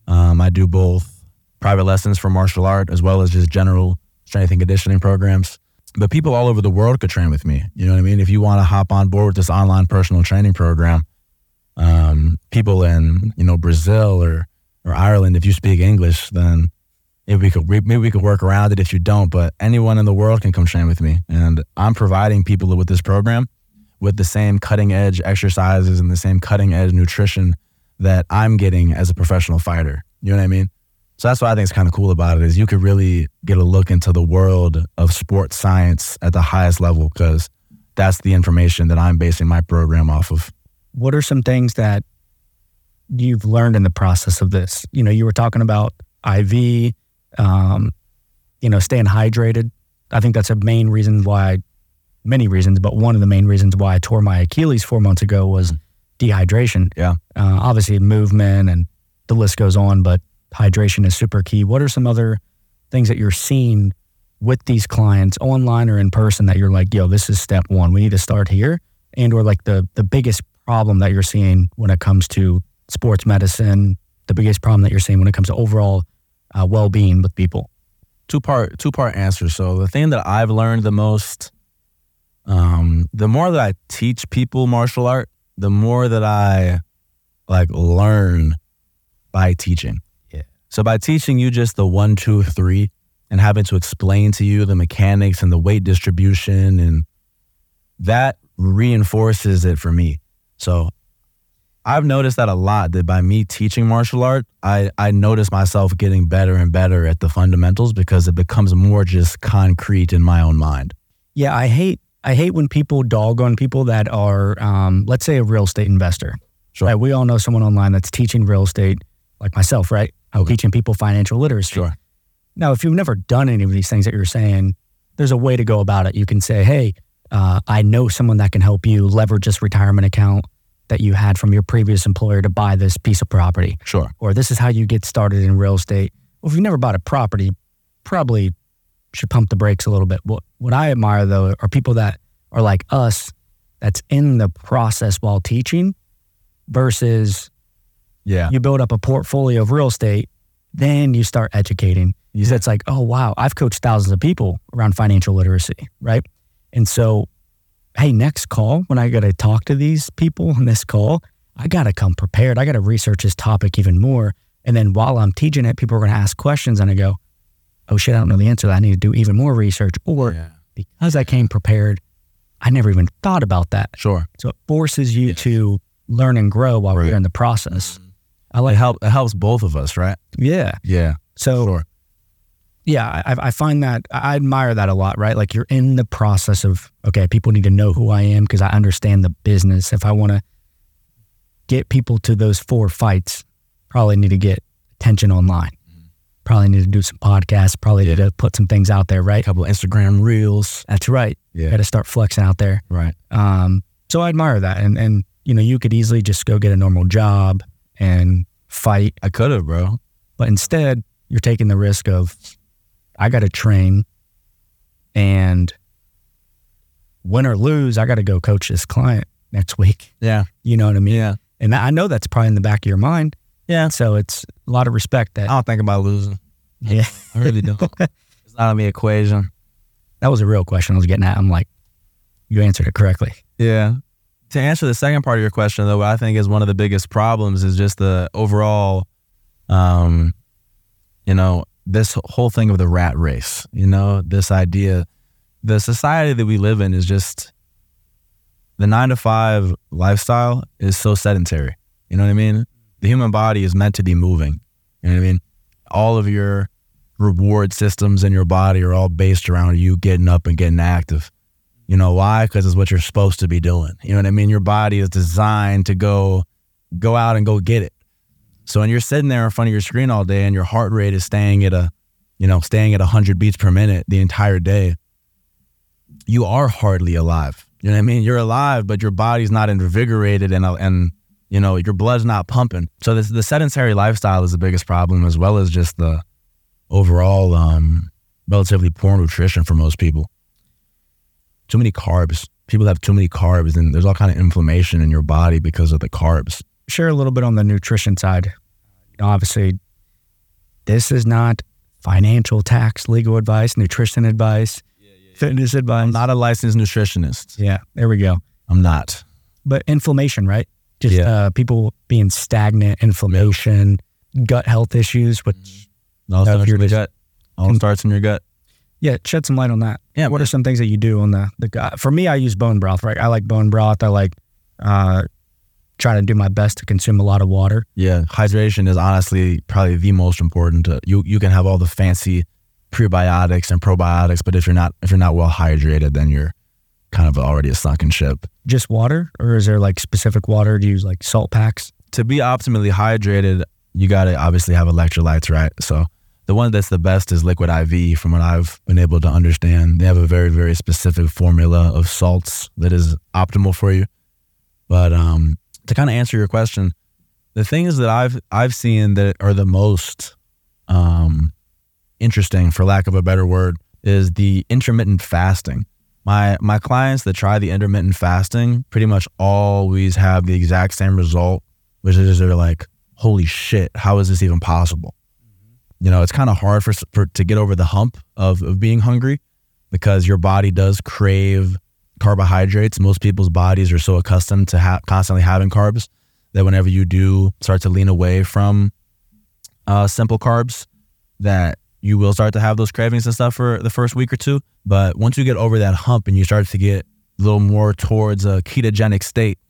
Um, I do both private lessons for martial art as well as just general and conditioning programs. But people all over the world could train with me. You know what I mean? If you want to hop on board with this online personal training program, um, people in you know Brazil or or Ireland, if you speak English, then maybe we could maybe we could work around it. If you don't, but anyone in the world can come train with me, and I'm providing people with this program with the same cutting edge exercises and the same cutting edge nutrition that I'm getting as a professional fighter. You know what I mean? So that's what I think is kind of cool about it is you could really get a look into the world of sports science at the highest level because that's the information that I'm basing my program off of. What are some things that you've learned in the process of this? You know, you were talking about IV, um, you know, staying hydrated. I think that's a main reason why, many reasons, but one of the main reasons why I tore my Achilles four months ago was dehydration. Yeah. Uh, obviously, movement and the list goes on, but hydration is super key. What are some other things that you're seeing with these clients online or in person that you're like, yo, this is step one. We need to start here. And or like the the biggest problem that you're seeing when it comes to sports medicine, the biggest problem that you're seeing when it comes to overall uh, well being with people. Two part two part answer. So the thing that I've learned the most, um, the more that I teach people martial art, the more that I like learn by teaching. So by teaching you just the one, two, three, and having to explain to you the mechanics and the weight distribution and that reinforces it for me. So I've noticed that a lot that by me teaching martial art, I, I notice myself getting better and better at the fundamentals because it becomes more just concrete in my own mind. Yeah, I hate I hate when people dog on people that are, um, let's say, a real estate investor. Sure. Right? We all know someone online that's teaching real estate, like myself, right? Okay. teaching people financial literacy. Sure. Now, if you've never done any of these things that you're saying, there's a way to go about it. You can say, hey, uh, I know someone that can help you leverage this retirement account that you had from your previous employer to buy this piece of property. Sure. Or this is how you get started in real estate. Well, if you've never bought a property, probably should pump the brakes a little bit. What, what I admire, though, are people that are like us, that's in the process while teaching versus Yeah. you build up a portfolio of real estate, then you start educating. You said it's like, oh wow, I've coached thousands of people around financial literacy, right? And so, hey, next call when I got to talk to these people on this call, I got to come prepared. I got to research this topic even more. And then while I'm teaching it, people are going to ask questions, and I go, oh shit, I don't know the answer. I need to do even more research. Or yeah. because I came prepared, I never even thought about that. Sure. So it forces you to learn and grow while Right. we're in the process. Mm-hmm. I It like, help it helps both of us, right? yeah. Yeah. So Sure. yeah, I, I find that I admire that a lot, right? Like you're in the process of okay, people need to know who I am because I understand the business. If I want to get people to those four fights, probably need to get attention online. Probably need to do some podcasts. Probably need to put some things out there, right? A couple of Instagram reels. That's right. Yeah. Got to start flexing out there. Right. Um, so I admire that, and and you know you could easily just go get a normal job and fight, I could have, bro. but instead you're taking the risk of I got to train, and win or lose, I got to go coach this client next week. Yeah. You know what I mean? Yeah. And I know that's probably in the back of your mind. Yeah. So it's a lot of respect that. I don't think about losing. Yeah, I really don't. it's not on the equation. that was a real question I was getting at. I'm like, you answered it correctly. Yeah. To answer the second part of your question, though, what I think is one of the biggest problems is just the overall, um, you know, this whole thing of the rat race. You know, this idea, the society that we live in is just the nine to five lifestyle is so sedentary. You know what I mean? The human body is meant to be moving. You know what I mean? All of your reward systems in your body are all based around you getting up and getting active. You know why? Because it's what you're supposed to be doing. You know what I mean? Your body is designed to go go out and go get it. So when you're sitting there in front of your screen all day and your heart rate is staying at a, you know, staying at 100 beats per minute the entire day, you are hardly alive. You know what I mean? You're alive, but your body's not invigorated and and you know your blood's not pumping. So this, the sedentary lifestyle is the biggest problem, as well as just the overall um, relatively poor nutrition for most people too many carbs. People have too many carbs, and there's all kind of inflammation in your body because of the carbs. share a little bit on the nutrition side. Obviously, this is not financial, tax, legal advice, nutrition advice, fitness advice. I'm not a licensed nutritionist. yeah, there we go. I'm not. But inflammation, right? Just Yeah. uh, people being stagnant, inflammation, gut health issues. Which It all starts in your gut. All starts in your gut. Yeah, shed some light on that. Yeah. what are some things that you do on the the? For me, I use bone broth. Right, I like bone broth. I like uh, try to do my best to consume a lot of water. Yeah, hydration is honestly probably the most important. To, you you can have all the fancy prebiotics and probiotics, but if you're not if you're not well hydrated, then you're kind of already a sunken ship. Just water, or is there like specific water? Do you use like salt packs? To be optimally hydrated, you got to obviously have electrolytes, right? So the one that's the best is Liquid IV, from what I've been able to understand. They have a very very specific formula of salts that is optimal for you. But um, to kind of answer your question, the things that I've I've seen that are the most um, interesting, for lack of a better word, is the intermittent fasting. My my clients that try the intermittent fasting pretty much always have the exact same result, which is they're like, "Holy shit, how is this even possible?" You know, it's kind of hard for, for to get over the hump of, of being hungry because your body does crave carbohydrates. Most people's bodies are so accustomed to ha- constantly having carbs that whenever you do start to lean away from uh, simple carbs, that you will start to have those cravings and stuff for the first week or two. But once you get over that hump and you start to get a little more towards a ketogenic state,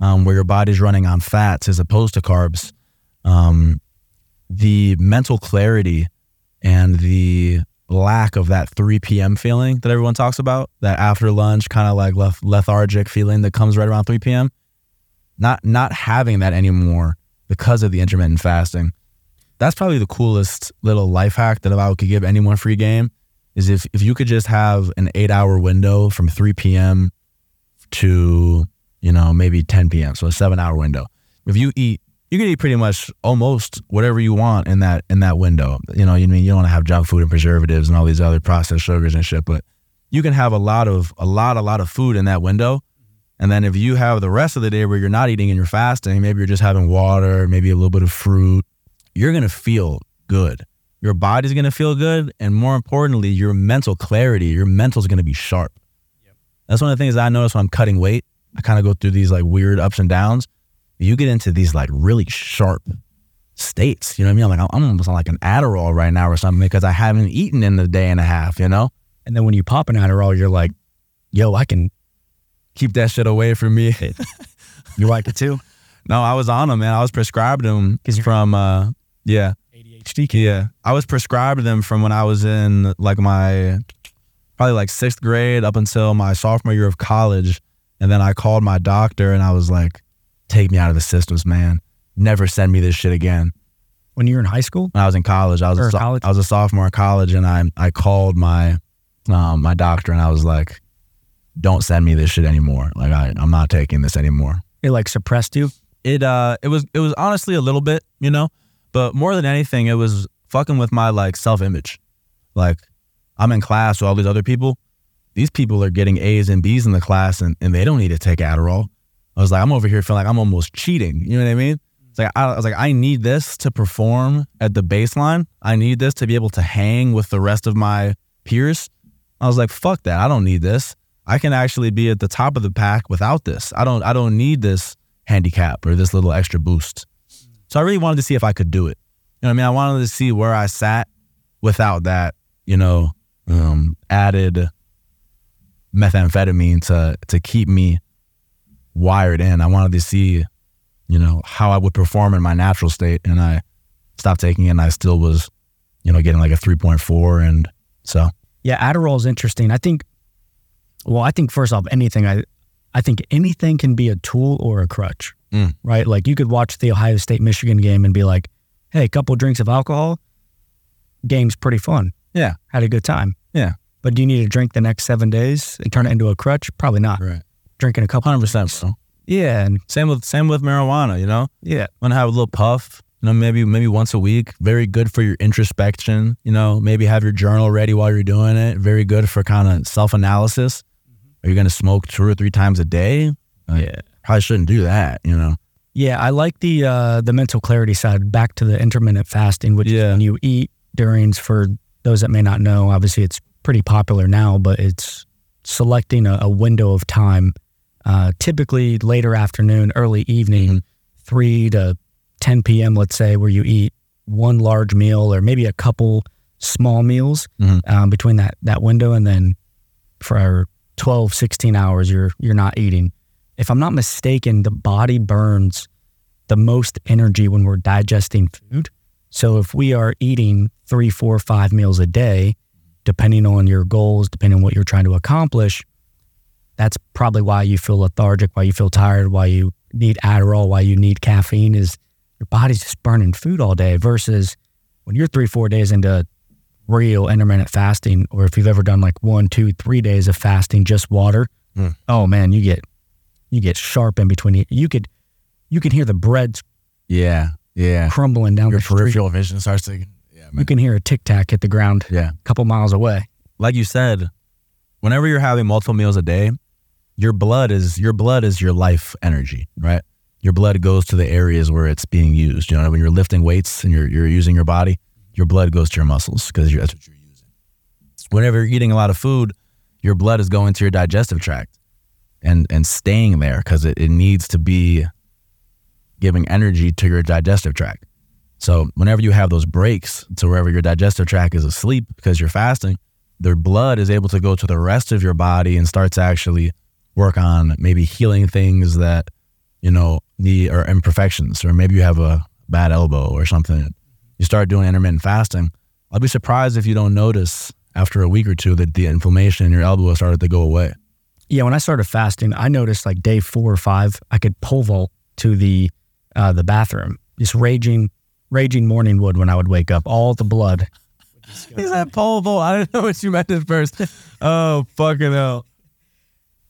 um, where your body's running on fats as opposed to carbs, um, the mental clarity and the lack of that 3 p.m. feeling that everyone talks about, that after lunch kind of like leth- lethargic feeling that comes right around 3 p.m. Not not having that anymore because of the intermittent fasting. That's probably the coolest little life hack that I could give anyone free game is if if you could just have an 8-hour window from 3 p.m. to, you know, maybe 10 p.m. So a 7-hour window. If you eat you can eat pretty much almost whatever you want in that in that window. You know, you mean you don't want to have junk food and preservatives and all these other processed sugars and shit, but you can have a lot of a lot a lot of food in that window. And then if you have the rest of the day where you're not eating and you're fasting, maybe you're just having water, maybe a little bit of fruit, you're gonna feel good. Your body's gonna feel good, and more importantly, your mental clarity, your mental's gonna be sharp. Yep. That's one of the things I notice when I'm cutting weight. I kind of go through these like weird ups and downs you get into these like really sharp states. You know what I mean? I'm like I'm almost on like an Adderall right now or something because I haven't eaten in a day and a half. You know. And then when you pop an Adderall, you're like, "Yo, I can keep that shit away from me." you like it too? No, I was on them, man. I was prescribed them from uh, yeah ADHD. Yeah, I was prescribed them from when I was in like my probably like sixth grade up until my sophomore year of college, and then I called my doctor and I was like take me out of the systems, man. Never send me this shit again. When you were in high school? When I was in college, I was a, college? I was a sophomore in college, and I I called my um, my doctor and I was like, "Don't send me this shit anymore. Like I I'm not taking this anymore." It like suppressed you. It uh it was it was honestly a little bit, you know, but more than anything, it was fucking with my like self image. Like I'm in class with all these other people. These people are getting A's and B's in the class, and, and they don't need to take Adderall. I was like, I'm over here feeling like I'm almost cheating. You know what I mean? It's like I, I was like, I need this to perform at the baseline. I need this to be able to hang with the rest of my peers. I was like, fuck that. I don't need this. I can actually be at the top of the pack without this. I don't I don't need this handicap or this little extra boost. So I really wanted to see if I could do it. You know what I mean? I wanted to see where I sat without that, you know, um, added methamphetamine to to keep me wired in. I wanted to see, you know, how I would perform in my natural state. And I stopped taking it and I still was, you know, getting like a 3.4. And so. Yeah, Adderall is interesting. I think, well, I think first off, anything, I, I think anything can be a tool or a crutch, mm. right? Like you could watch the Ohio State Michigan game and be like, hey, a couple of drinks of alcohol, game's pretty fun. Yeah. Had a good time. Yeah. But do you need to drink the next seven days and turn it into a crutch? Probably not. Right drinking a couple. Hundred percent. Yeah, and same with same with marijuana. You know, yeah, want to have a little puff. You know, maybe maybe once a week. Very good for your introspection. You know, maybe have your journal ready while you're doing it. Very good for kind of self analysis. Mm-hmm. Are you gonna smoke two or three times a day? yeah, probably shouldn't do that. You know. Yeah, I like the uh, the mental clarity side. Back to the intermittent fasting, which yeah. is when you eat during. For those that may not know, obviously it's pretty popular now, but it's selecting a, a window of time uh, typically later afternoon, early evening, mm-hmm. 3 to 10 p.m., let's say, where you eat one large meal or maybe a couple small meals mm-hmm. um, between that, that window. And then for 12, 16 hours, you're, you're not eating. if I'm not mistaken, the body burns the most energy when we're digesting food. So if we are eating three, four, five meals a day, depending on your goals, depending on what you're trying to accomplish, that's probably why you feel lethargic, why you feel tired, why you need Adderall, why you need caffeine is your body's just burning food all day versus when you're three, four days into real intermittent fasting, or if you've ever done like one, two, three days of fasting, just water, Mm. oh man, you get you get sharp in between. You could you can hear the breads Yeah. Yeah. crumbling down Your the street. peripheral vision starts to. Yeah, You can hear a tic tac hit the ground Yeah. a couple miles away. Like you said, whenever you're having multiple meals a day, your blood is your blood is your life energy, right? Your blood goes to the areas where it's being used. You know, when you're lifting weights and you're you're using your body, your blood goes to your muscles because that's what you're using. Whenever you're eating a lot of food, your blood is going to your digestive tract and and staying there because it, it needs to be giving energy to your digestive tract. So whenever you have those breaks to wherever your digestive tract is asleep because you're fasting, their blood is able to go to the rest of your body and start to actually work on maybe healing things that you know need or imperfections, or maybe you have a bad elbow or something. You start doing intermittent fasting. I'll be surprised if you don't notice after a week or two that the inflammation in your elbow started to go away. Yeah, when I started fasting, I noticed like day four or five, I could pole vault to the uh, the bathroom, just raging, raging morning wood when I would wake up. All the blood. Is that pole vault? I didn't know what you meant at first. Oh fucking hell!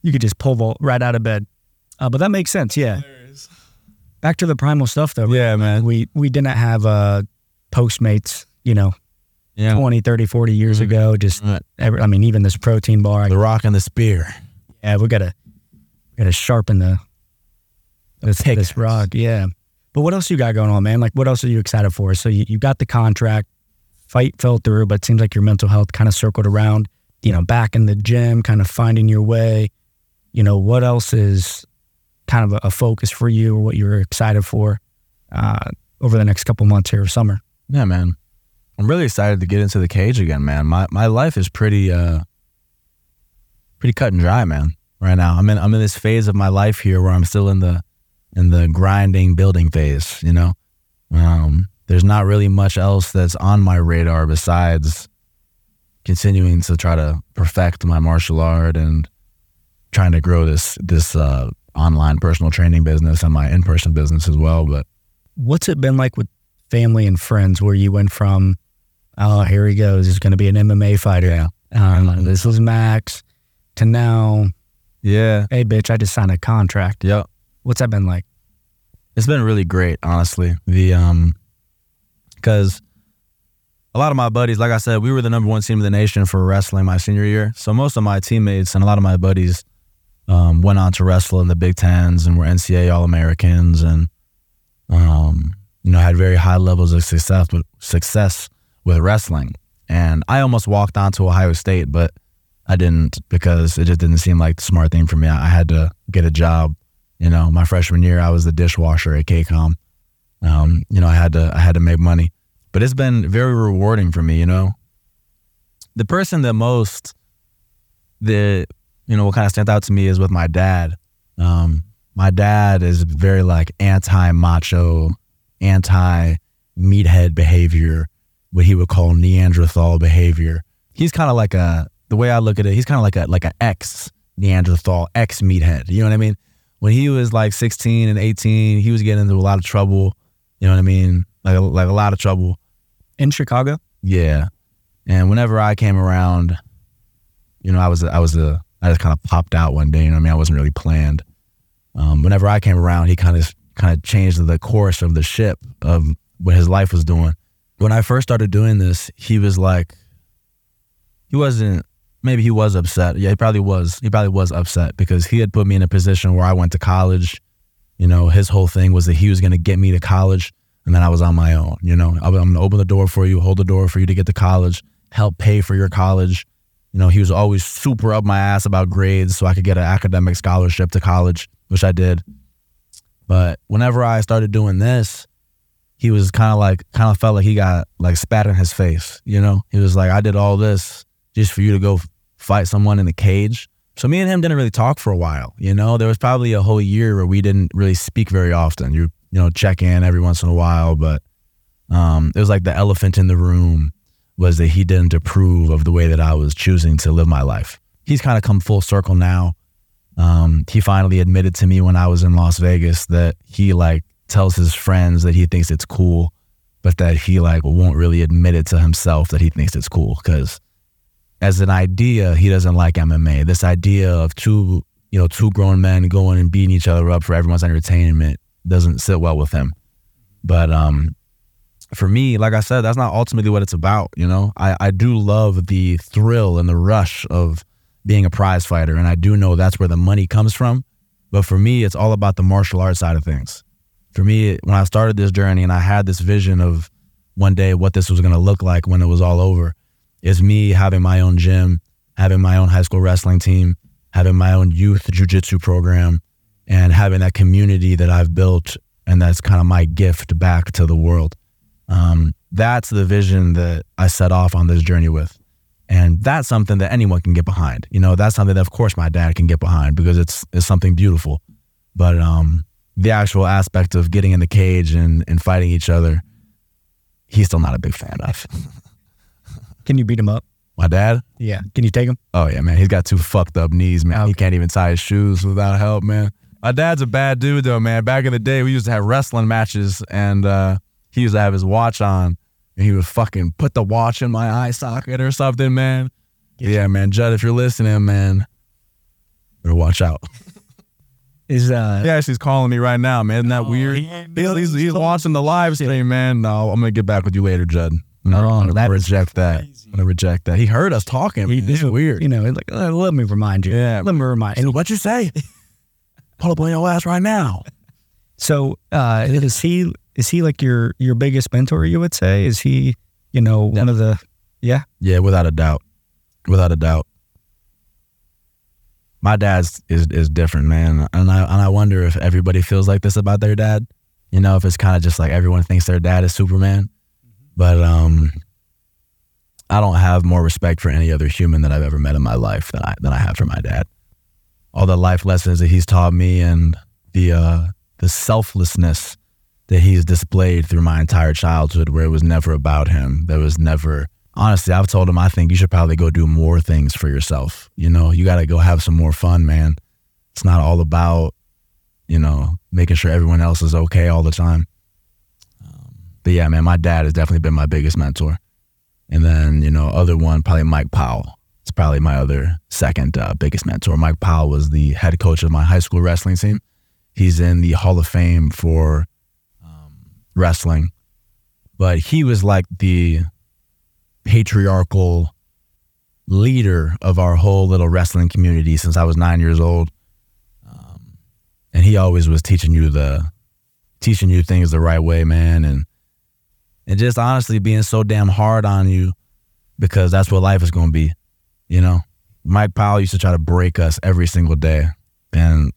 You could just pole vault right out of bed. Uh, but that makes sense. Yeah. Back to the primal stuff though. Yeah, man. We we didn't have uh, Postmates, you know, Yeah, 20, 30, 40 years Mhm. ago. Just, Right. every, I mean, even this protein bar. The rock and the spear. yeah, we gotta we gotta sharpen the this, Pick this rock. Yeah. But what else you got going on, man? Like, what else are you excited for? So you, you got the contract, fight fell through, but it seems like your mental health kind of circled around. You know, back in the gym, kind of finding your way. You know, what else is kind of a, a focus for you, or what you're excited for uh, over the next couple months here of summer? Yeah, man. I'm really excited to get into the cage again, man. My my life is pretty uh pretty cut and dry, man. Right now. I'm in I'm in this phase of my life here where I'm still in the in the grinding building phase, you know. Um there's not really much else that's on my radar besides continuing to try to perfect my martial art and trying to grow this this uh online personal training business and my in-person business as well, but What's it been like with family and friends where you went from, oh, here he goes, he's going to be an MMA fighter. Yeah. Um, this was Max, to now, yeah. hey, bitch, I just signed a contract. Yep. What's that been like? It's been really great, honestly. The um, because a lot of my buddies, like I said, we were the number one team in the nation for wrestling my senior year. So most of my teammates and a lot of my buddies um, went on to wrestle in the Big Tens and were NCAA All Americans and um, you know had very high levels of success with success with wrestling. And I almost walked on to Ohio State, but I didn't because it just didn't seem like the smart thing for me. I had to get a job. You know, my freshman year, I was the dishwasher at KCOM. Um, you know, I had to I had to make money, but it's been very rewarding for me. You know, the person that most that you know what kind of stands out to me is with my dad. Um, my dad is very like anti macho, anti meathead behavior, what he would call Neanderthal behavior. He's kind of like a the way I look at it. He's kind of like a like an ex Neanderthal, ex meathead. You know what I mean? When he was like 16 and 18, he was getting into a lot of trouble. You know what I mean? Like like a lot of trouble. In Chicago? Yeah. And whenever I came around, you know, I was I was a I just kind of popped out one day. You know I mean? I wasn't really planned. Um, whenever I came around, he kind of kind of changed the course of the ship of what his life was doing. When I first started doing this, he was like, he wasn't. Maybe he was upset. Yeah, he probably was. He probably was upset because he had put me in a position where I went to college. You know, his whole thing was that he was going to get me to college, and then I was on my own. You know, I'm going to open the door for you, hold the door for you to get to college, help pay for your college. You know, he was always super up my ass about grades so I could get an academic scholarship to college, which I did. But whenever I started doing this, he was kind of like, kind of felt like he got like spat in his face. You know, he was like, I did all this just for you to go fight someone in the cage So me and him didn't really talk for a while. You know, there was probably a whole year where we didn't really speak very often. You you know check in every once in a while, but um, it was like the elephant in the room was that he didn't approve of the way that I was choosing to live my life. He's kind of come full circle now. Um, he finally admitted to me when I was in Las Vegas that he like tells his friends that he thinks it's cool, but that he like won't really admit it to himself that he thinks it's cool because as an idea, he doesn't like MMA. This idea of two, you know, two grown men going and beating each other up for everyone's entertainment doesn't sit well with him. But um, for me, like I said, that's not ultimately what it's about. You know, I, I do love the thrill and the rush of being a prize fighter, and I do know that's where the money comes from. But for me, it's all about the martial arts side of things. For me, when I started this journey and I had this vision of one day what this was going to look like when it was all over, is me having my own gym, having my own high school wrestling team, having my own youth jujitsu program, and having that community that I've built, and that's kind of my gift back to the world. Um, that's the vision that I set off on this journey with. And that's something that anyone can get behind. You know, that's something that of course my dad can get behind because it's it's something beautiful. But um, the actual aspect of getting in the cage and, and fighting each other, he's still not a big fan of. Can you beat him up? My dad? Yeah. Can you take him? Oh yeah, man. He's got two fucked up knees, man. Okay. He can't even tie his shoes without help, man. My dad's a bad dude though, man. Back in the day, we used to have wrestling matches and uh, he used to have his watch on and he would fucking put the watch in my eye socket or something, man. yeah, man. Judd, if you're listening, man, better watch out. Is uh Yeah, she's calling me right now, man. Isn't that Oh, weird? he- He's, he's, he's watching the live stream, man. No, I'm gonna get back with you later, Judd. I'm gonna, Oh, I'm gonna that is reject that. I'm gonna reject that. He heard us talking. He did. weird. you know, like uh, let me remind you. Yeah. Let me remind. And what'd you say? Pull up on your ass right now. So uh, is he is he like your your biggest mentor? You would say is he you know one of the yeah Yeah, without a doubt. Without a doubt. My dad's is is different, man. And I and I wonder if everybody feels like this about their dad. You know, if it's kind of just like everyone thinks their dad is Superman. But um I don't have more respect for any other human that I've ever met in my life than I than I have for my dad. All the life lessons that he's taught me and the uh the selflessness that he's displayed through my entire childhood where it was never about him. There was never honestly, I've told him I think you should probably go do more things for yourself. You know, you gotta go have some more fun, man. It's not all about, you know, making sure everyone else is okay all the time. Um, but yeah, man, my dad has definitely been my biggest mentor. And then, you know, other one, probably Mike Powell. It's probably my other second uh, biggest mentor. Mike Powell was the head coach of my high school wrestling team. He's in the Hall of Fame for wrestling, but he was like the patriarchal leader of our whole little wrestling community since I was nine years old. Um, and he always was teaching you the teaching you things the right way, man, and and just honestly being so damn hard on you because that's what life is going to be, you know. Mike Powell used to try to break us every single day, and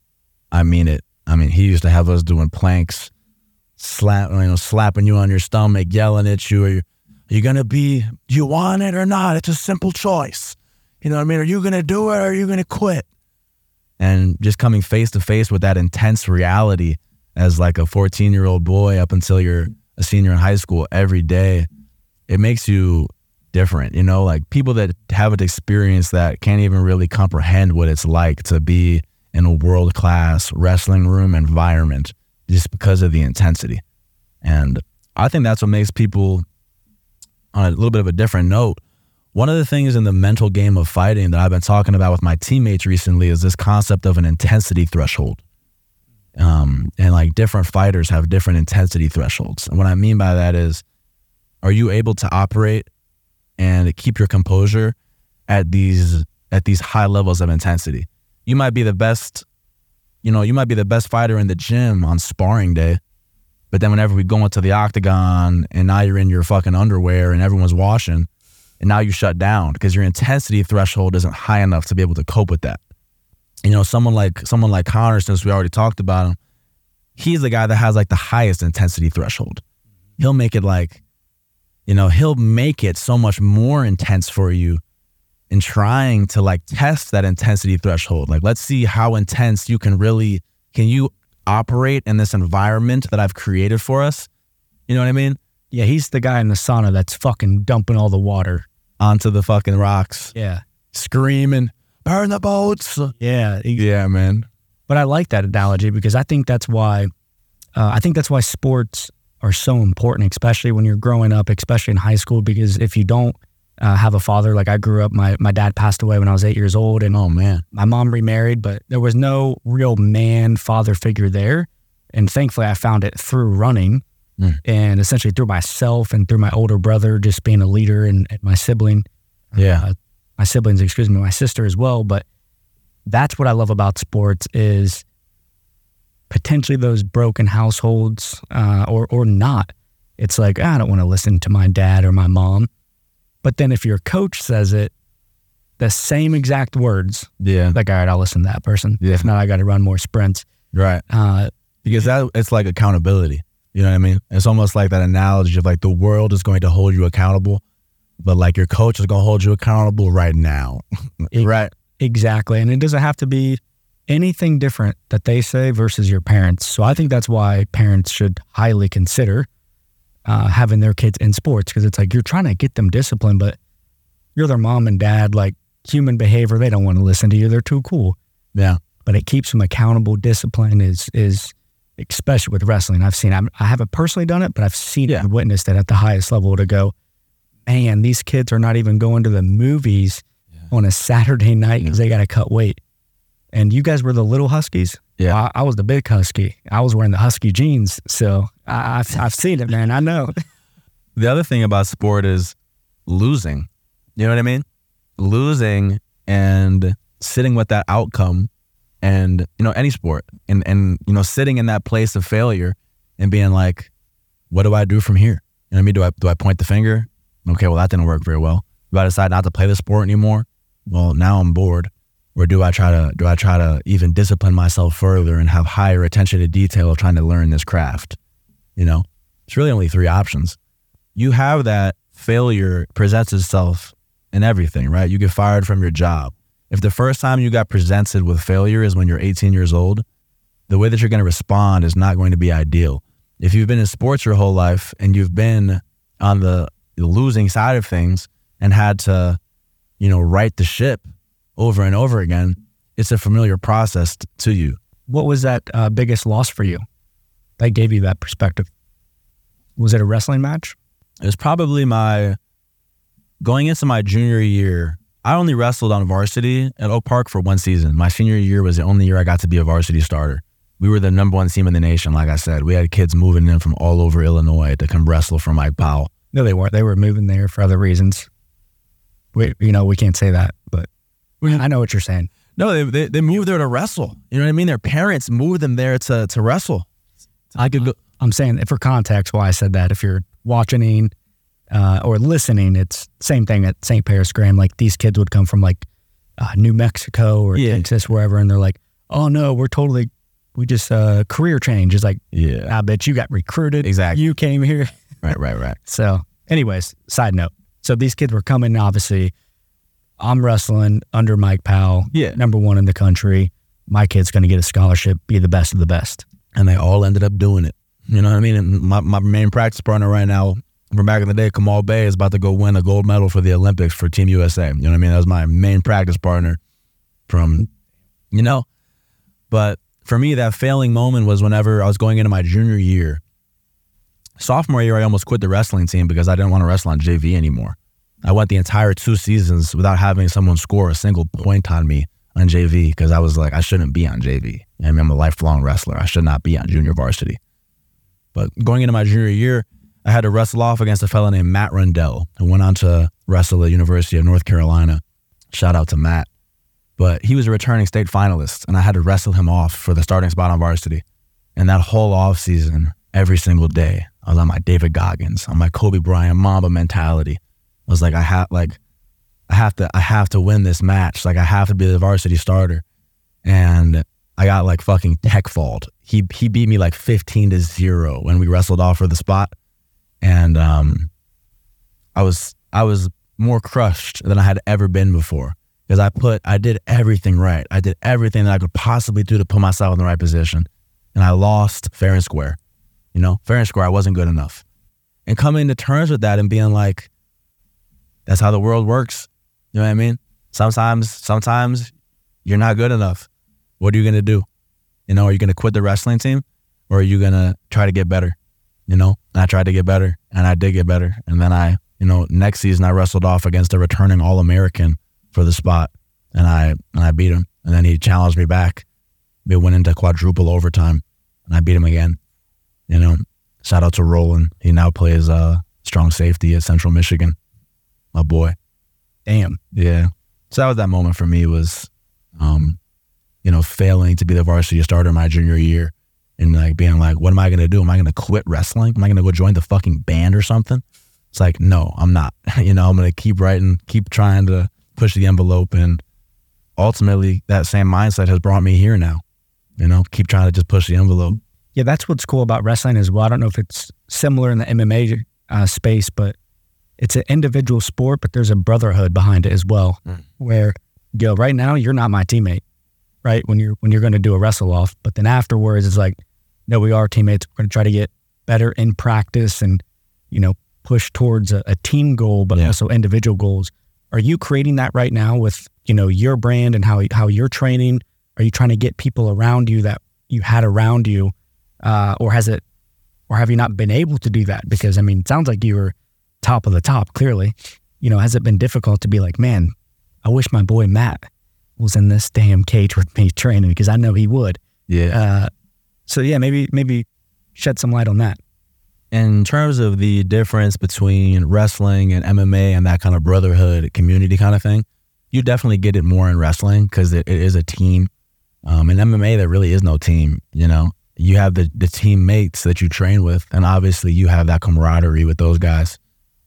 I mean it. I mean, he used to have us doing planks, slap, you know, slapping you on your stomach, yelling at you. Are you, are you gonna be? You want it or not? It's a simple choice. You know what I mean? Are you gonna do it or are you gonna quit? And just coming face to face with that intense reality as like a 14 year old boy up until you're a senior in high school every day, it makes you different. You know, like people that haven't experienced that can't even really comprehend what it's like to be in a world class wrestling room environment just because of the intensity. And I think that's what makes people on a little bit of a different note. One of the things in the mental game of fighting that I've been talking about with my teammates recently is this concept of an intensity threshold. Um, and like different fighters have different intensity thresholds. And what I mean by that is, are you able to operate and keep your composure at these at these high levels of intensity? You might be the best, you know, you might be the best fighter in the gym on sparring day, but then whenever we go into the octagon and now you're in your fucking underwear and everyone's washing, and now you shut down because your intensity threshold isn't high enough to be able to cope with that. You know, someone like someone like Conor, since we already talked about him, he's the guy that has like the highest intensity threshold. He'll make it like, you know, he'll make it so much more intense for you and trying to like test that intensity threshold. Like, let's see how intense you can really can you operate in this environment that I've created for us. You know what I mean? Yeah, he's the guy in the sauna that's fucking dumping all the water. Onto the fucking rocks, Yeah. screaming, burn the boats. Yeah. Yeah, man. But I like that analogy because I think that's why uh, I think that's why sports are so important, especially when you're growing up, especially in high school. Because if you don't uh, have a father, like I grew up, my my dad passed away when I was eight years old, and Oh man. my mom remarried, but there was no real man father figure there. And thankfully, I found it through running Mm. and essentially through myself and through my older brother, just being a leader and, and my sibling Yeah. uh, my siblings, excuse me, my sister as well. But that's what I love about sports is potentially those broken households uh, or or not. It's like "Ah, I don't want to listen to my dad or my mom, but then if your coach says it, the same exact words, Yeah. like all right, I'll listen to that person. Yeah. If not, I got to run more sprints. Right. Uh, Because that it's like accountability. You know what I mean? It's almost like that analogy of like the world is going to hold you accountable, but like your coach is gonna hold you accountable right now. Right. Exactly. And it doesn't have to be anything different that they say versus your parents. So I think that's why parents should highly consider uh, having their kids in sports because it's like you're trying to get them disciplined, but you're their mom and dad, like human behavior, they don't want to listen to you. They're too cool. Yeah. But it keeps them accountable. Discipline is, is especially with wrestling. I've seen, I'm, I haven't personally done it, but I've seen it Yeah. and witnessed it at the highest level to go, man, these kids are not even going to the movies on a Saturday night because they got to cut weight. And you guys were the little Huskies. Yeah. I, I was the big Husky. I was wearing the Husky jeans. So I, I've, I've seen it, man. I know. The other thing about sport is losing. You know what I mean? Losing and sitting with that outcome and you know any sport and and you know sitting in that place of failure and being like what do I do from here? You know what I mean? Do I do I point the finger? Okay, well that didn't work very well. Do I decide not to play the sport anymore? Well, now I'm bored. Or do I try to do I try to even discipline myself further and have higher attention to detail of trying to learn this craft? You know? It's really only three options you have that failure presents itself in everything, right? You get fired from your job. If the first time you got presented with failure is when you're 18 years old, the way that you're going to respond is not going to be ideal. If you've been in sports your whole life and you've been on the losing side of things and had to, you know, right the ship over and over again, it's a familiar process t- to you. What was that uh, biggest loss for you that gave you that perspective? Was it a wrestling match? It was probably my going into my junior year. I only wrestled on varsity at Oak Park for one season. My senior year was the only year I got to be a varsity starter. We were the number one team in the nation, like I said. We had kids moving in from all over Illinois to come wrestle for Mike Powell. No, they weren't. They were moving there for other reasons. We, you know, we can't say that, I know what you're saying. No, they, they, they moved there to wrestle. You know what I mean? Their parents move them there to, to wrestle. I could go. I'm saying for context why I said that. If you're watching uh, or listening, it's same thing at St. Paris Graham. Like these kids would come from like uh, New Mexico or Yeah. Texas, wherever, and they're like, "Oh no, we're totally, we just uh, career change." It's like, Yeah. I bet you got recruited. Exactly. You came here. Right, right, right. So, anyways, side note. So these kids were coming. Obviously, I'm wrestling under Mike Powell, Yeah. number one in the country. My kid's going to get a scholarship, be the best of the best. and they all ended up doing it. You know what I mean? And my, my main practice partner right now from back in the day, Kamal Bey, is about to go win a gold medal for the Olympics for Team USA. You know what I mean? That was my main practice partner from, you know. But for me, that failing moment was whenever I was going into my junior year. Sophomore year, I almost quit the wrestling team because I didn't want to wrestle on JV anymore. I went the entire two seasons without having someone score a single point on me on JV because I was like, I shouldn't be on JV. I mean, I'm a lifelong wrestler. I should not be on junior varsity. But going into my junior year, I had to wrestle off against a fellow named Matt Rundell, who went on to wrestle at the University of North Carolina. Shout out to Matt. But he was a returning state finalist, and I had to wrestle him off for the starting spot on varsity. And that whole off season, every single day, I was on my David Goggins, on my Kobe Bryant Mamba mentality. Was like, I have like, I have to, I have to win this match. Like, I have to be the varsity starter. And I got like fucking tech fall. He he beat me like fifteen to zero when we wrestled off for the spot, and um, I was I was more crushed than I had ever been before because I put, I did everything right. I did everything that I could possibly do to put myself in the right position. And I lost fair and square. You know, fair and square, I wasn't good enough. And coming to terms with that and being like, that's how the world works. You know what I mean? Sometimes, sometimes you're not good enough. What are you gonna do? You know, are you gonna quit the wrestling team or are you gonna try to get better? You know, and I tried to get better and I did get better. And then I, you know, next season I wrestled off against a returning All American for the spot and I and I beat him. And then he challenged me back. We went into quadruple overtime and I beat him again. You know, shout out to Roland. He now plays uh strong safety at Central Michigan. My boy. Damn. Yeah. So that was that moment for me was, um, you know, failing to be the varsity starter my junior year and like being like, what am I going to do? Am I going to quit wrestling? Am I going to go join the fucking band or something? It's like, no, I'm not. you know, I'm going to keep writing, keep trying to push the envelope. And ultimately, that same mindset has brought me here now. You know, keep trying to just push the envelope. Yeah, that's what's cool about wrestling as well. I don't know if it's similar in the MMA uh, space, but it's an individual sport, but there's a brotherhood behind it as well. Mm. Where, yo, right now you're not my teammate, right? When you're when you're going to do a wrestle off, but then afterwards it's like, no, we are teammates. We're going to try to get better in practice and you know push towards a, a team goal, but Yeah. also individual goals. Are you creating that right now with you know your brand and how how you're training? Are you trying to get people around you that you had around you, uh, or has it, or have you not been able to do that? Because I mean, it sounds like you were top of the top. Clearly, you know, has it been difficult to be like, man, I wish my boy Matt was in this damn cage with me training because I know he would. Yeah. Uh, so yeah, maybe maybe shed some light on that. in terms of the difference between wrestling and MMA and that kind of brotherhood community kind of thing, you definitely get it more in wrestling because it, it is a team. Um, in MMA, there really is no team. You know, you have the the teammates that you train with, and obviously you have that camaraderie with those guys.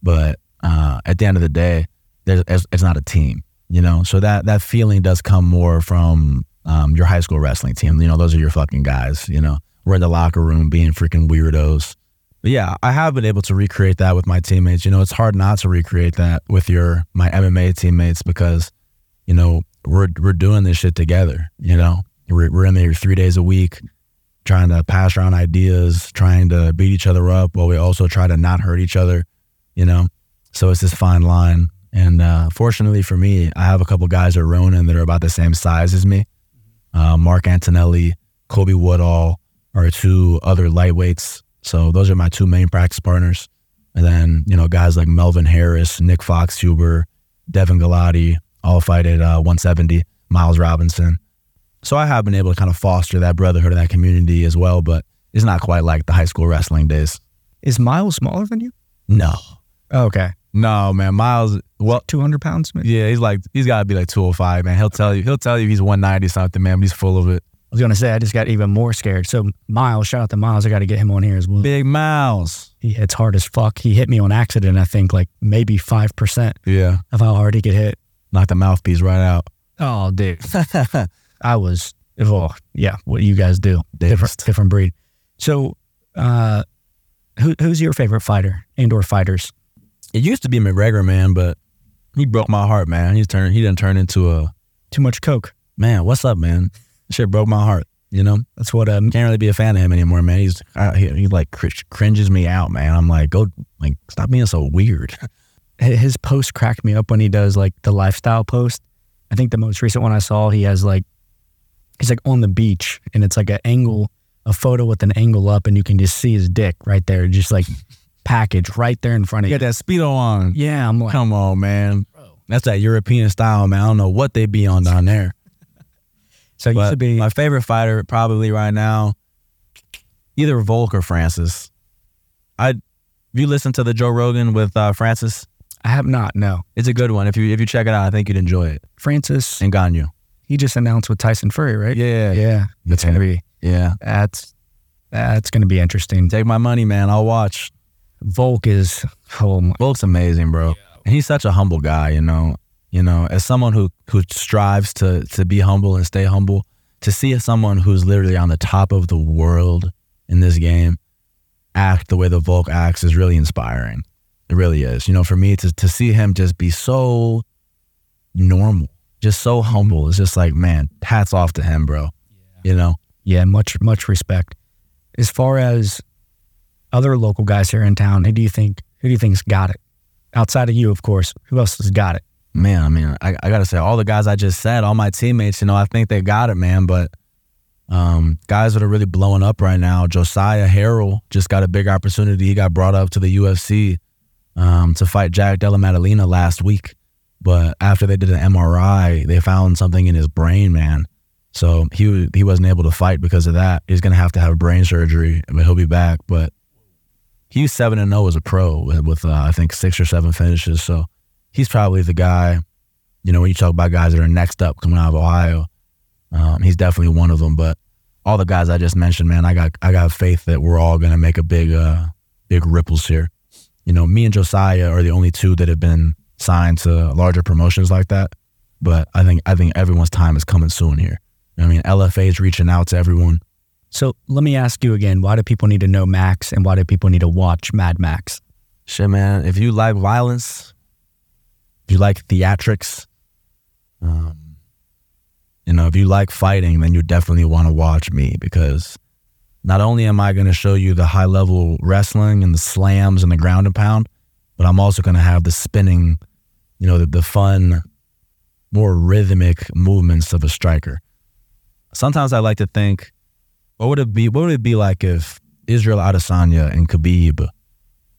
But uh, at the end of the day, it's, it's not a team. You know, so that that feeling does come more from um, your high school wrestling team. You know, those are your fucking guys. You know, we're in the locker room being freaking weirdos. But yeah, I have been able to recreate that with my teammates. You know, it's hard not to recreate that with your my MMA teammates because, you know, we're we're doing this shit together. You know, we're we're in there three days a week, trying to pass around ideas, trying to beat each other up, while we also try to not hurt each other. You know, so it's this fine line. And uh, fortunately for me, I have a couple guys at Ronin that are about the same size as me. Uh, Mark Antonelli, Kobe Woodall are two other lightweights. So those are my two main practice partners. And then, you know, guys like Melvin Harris, Nick Foxhuber, Devin Galati, all fight at uh, 170, Miles Robinson. So I have been able to kind of foster that brotherhood and that community as well, but it's not quite like the high school wrestling days. Is Miles smaller than you? No. Oh, okay, No, man. Miles, well, two hundred pounds. Maybe? yeah, he's like, he's got to be like 205, man. He'll tell you, he'll tell you he's 190 something, man, but he's full of it. I was gonna say I just got even more scared. So Miles, shout out to Miles. I got to get him on here as well. Big Miles. He hits hard as fuck. He hit me on accident. I think like maybe five percent Yeah. of how hard he could hit. Knock the mouthpiece right out. Oh, dude, I was. Oh, yeah. What you guys do? Different, different breed. So, uh, who, who's your favorite fighter and or fighters? It used to be McGregor, man, but he broke my heart, man. He's turned, he didn't turn into a, Too much coke. man, what's up, man? Shit broke my heart, you know? That's what um. Can't really be a fan of him anymore, man. He's, I, he, he like cr- cringes me out, man. I'm like, go, like, stop being so weird. His post cracked me up when he does like the lifestyle post. I think the most recent one I saw, he has like he's like on the beach and it's like an angle, a photo with an angle up, and you can just see his dick right there, just like packaged right there in front of You you. got that Speedo on. Yeah, I'm like, Come on, man. That's that European style, man. I don't know what they be on down there. so it used to be my favorite fighter probably right now, either Volk or Francis. I, if you listen to the Joe Rogan with uh, Francis, I have not. No, it's a good one. If you if you check it out, I think you'd enjoy it. Francis. Ngannou. He just announced with Tyson Fury, right? Yeah, yeah. That's Yeah. gonna be yeah. that's that's gonna be interesting. Take my money, man. I'll watch. Volk is oh my, Volk's amazing, bro. And he's such a humble guy, you know. You know, as someone who who strives to to be humble and stay humble, to see someone who's literally on the top of the world in this game act the way the Volk acts is really inspiring. It really is. You know, for me to to see him just be so normal, just so humble, it's just like, man, hats off to him, bro. You know? Yeah, much much respect. As far as other local guys here in town, who do you think who do you think's got it? Outside of you, of course. Who else has got it? Man, I mean, I, I gotta say, all the guys I just said, all my teammates, you know, I think they got it, man. But um, guys that are really blowing up right now, Josiah Harrell just got a big opportunity. He got brought up to the UFC um, to fight Jack Della Maddalena last week. But after they did an MRI, they found something in his brain, man. So he he wasn't able to fight because of that. He's gonna have to have brain surgery, but he'll be back. But he's seven and zero as a pro with, with uh, I think six or seven finishes. So he's probably the guy. You know, when you talk about guys that are next up coming out of Ohio, um, he's definitely one of them. But all the guys I just mentioned, man, I got I got faith that we're all gonna make a big uh, big ripples here. You know, me and Josiah are the only two that have been signed to larger promotions like that. But I think I think everyone's time is coming soon here. I mean, LFA is reaching out to everyone. So let me ask you again: Why do people need to know Max, and why do people need to watch Mad Max? Shit, man. If you like violence, if you like theatrics, um, you know, if you like fighting, then you definitely want to watch me because not only am I going to show you the high level wrestling and the slams and the ground and pound, but I'm also going to have the spinning, you know, the, the fun, more rhythmic movements of a striker. Sometimes I like to think, what would it be? What would it be like if Israel Adesanya and Khabib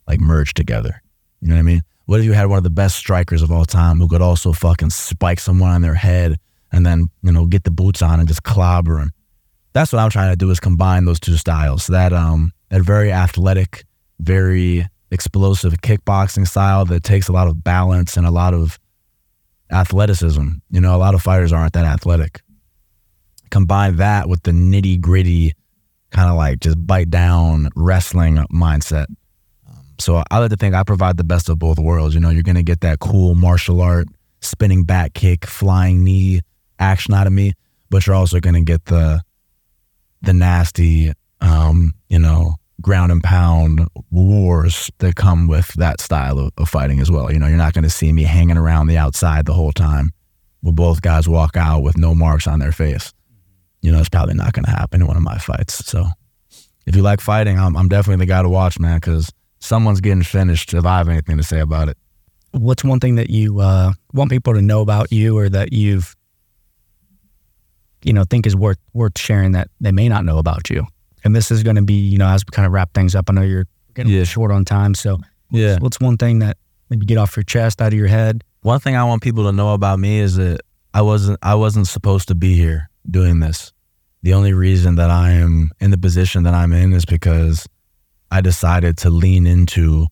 like merged together? You know what I mean? What if you had one of the best strikers of all time who could also fucking spike someone on their head and then you know get the boots on and just clobber him? That's what I'm trying to do is combine those two styles. That um that very athletic, very explosive kickboxing style that takes a lot of balance and a lot of athleticism. You know, a lot of fighters aren't that athletic. Combine that with the nitty gritty, kind of like just bite down wrestling mindset. So I like to think I provide the best of both worlds. You know, you're gonna get that cool martial art, spinning back kick, flying knee action out of me, but you're also gonna get the the nasty, um, you know, ground and pound wars that come with that style of, of fighting as well. You know, you're not gonna see me hanging around the outside the whole time. Where both guys walk out with no marks on their face. You know, it's probably not gonna happen in one of my fights. So if you like fighting, I'm, I'm definitely the guy to watch, man, because someone's getting finished if I have anything to say about it. What's one thing that you uh, want people to know about you, or that you've, you know, think is worth worth sharing that they may not know about you? And this is going to be, you know, as we kind of wrap things up. I know you're getting Yeah. short on time, so Yeah. what's one thing that maybe get off your chest, out of your head? One thing I want people to know about me is that I wasn't I wasn't supposed to be here doing this. The only reason that I am in the position that I'm in is because I decided to lean into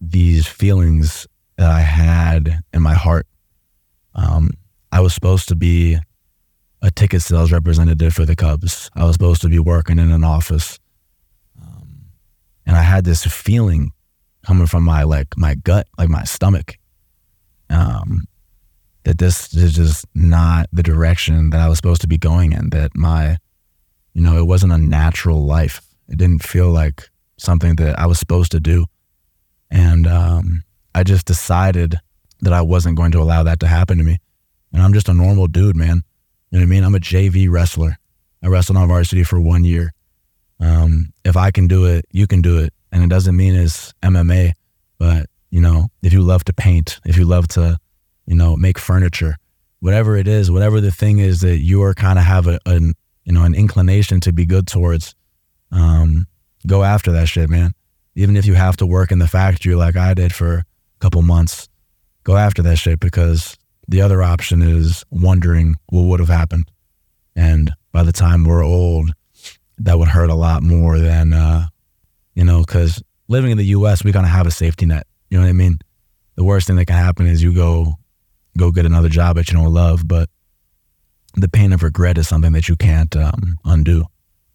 these feelings that I had in my heart. Um, I was supposed to be a ticket sales representative for the Cubs. I was supposed to be working in an office, um, and I had this feeling coming from my like my gut, like my stomach, um, that this is just not the direction that I was supposed to be going in. That my, you know, it wasn't a natural life. It didn't feel like something that I was supposed to do, and um, I just decided that I wasn't going to allow that to happen to me. And I'm just a normal dude, man. You know what I mean? I'm a JV wrestler. I wrestled on varsity for one year. Um, if I can do it, you can do it. And it doesn't mean it's MMA, but you know, if you love to paint, if you love to, you know, make furniture, whatever it is, whatever the thing is that you are kind of have a, an, you know, an inclination to be good towards, um, go after that shit, man. Even if you have to work in the factory like I did for a couple months, go after that shit because the other option is wondering what would have happened. And by the time we're old, that would hurt a lot more than, uh, you know, because living in the U.S., we're gonna have a safety net. You know what I mean? The worst thing that can happen is you go, go get another job that you don't love, but the pain of regret is something that you can't um, undo.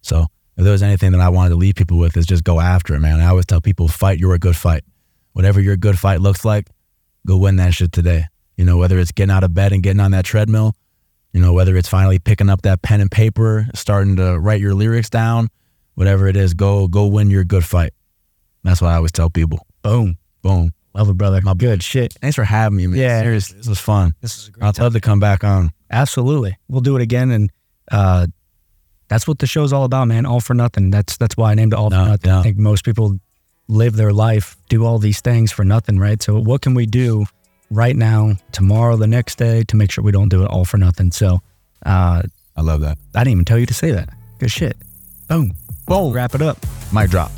So if there was anything that I wanted to leave people with, is just go after it, man. I always tell people, fight your good fight. Whatever your good fight looks like, go win that shit today. You know, whether it's getting out of bed and getting on that treadmill, you know, whether it's finally picking up that pen and paper, starting to write your lyrics down, whatever it is, go go win your good fight. That's what I always tell people. Boom. Boom. Love it, brother. My good shit. Thanks for having me, man. Yeah. Seriously, this was fun. This is a great I'd love to come back on. Absolutely. We'll do it again. And uh, that's what the show's all about, man. All for nothing. That's that's why I named it All No, for Nothing. yeah. I think most people live their life, do all these things for nothing, right? So what can we do right now, tomorrow, the next day to make sure we don't do it all for nothing? So uh, I love that. I didn't even tell you to say that. Good shit. Boom. Boom. Wrap it up. Mic drop.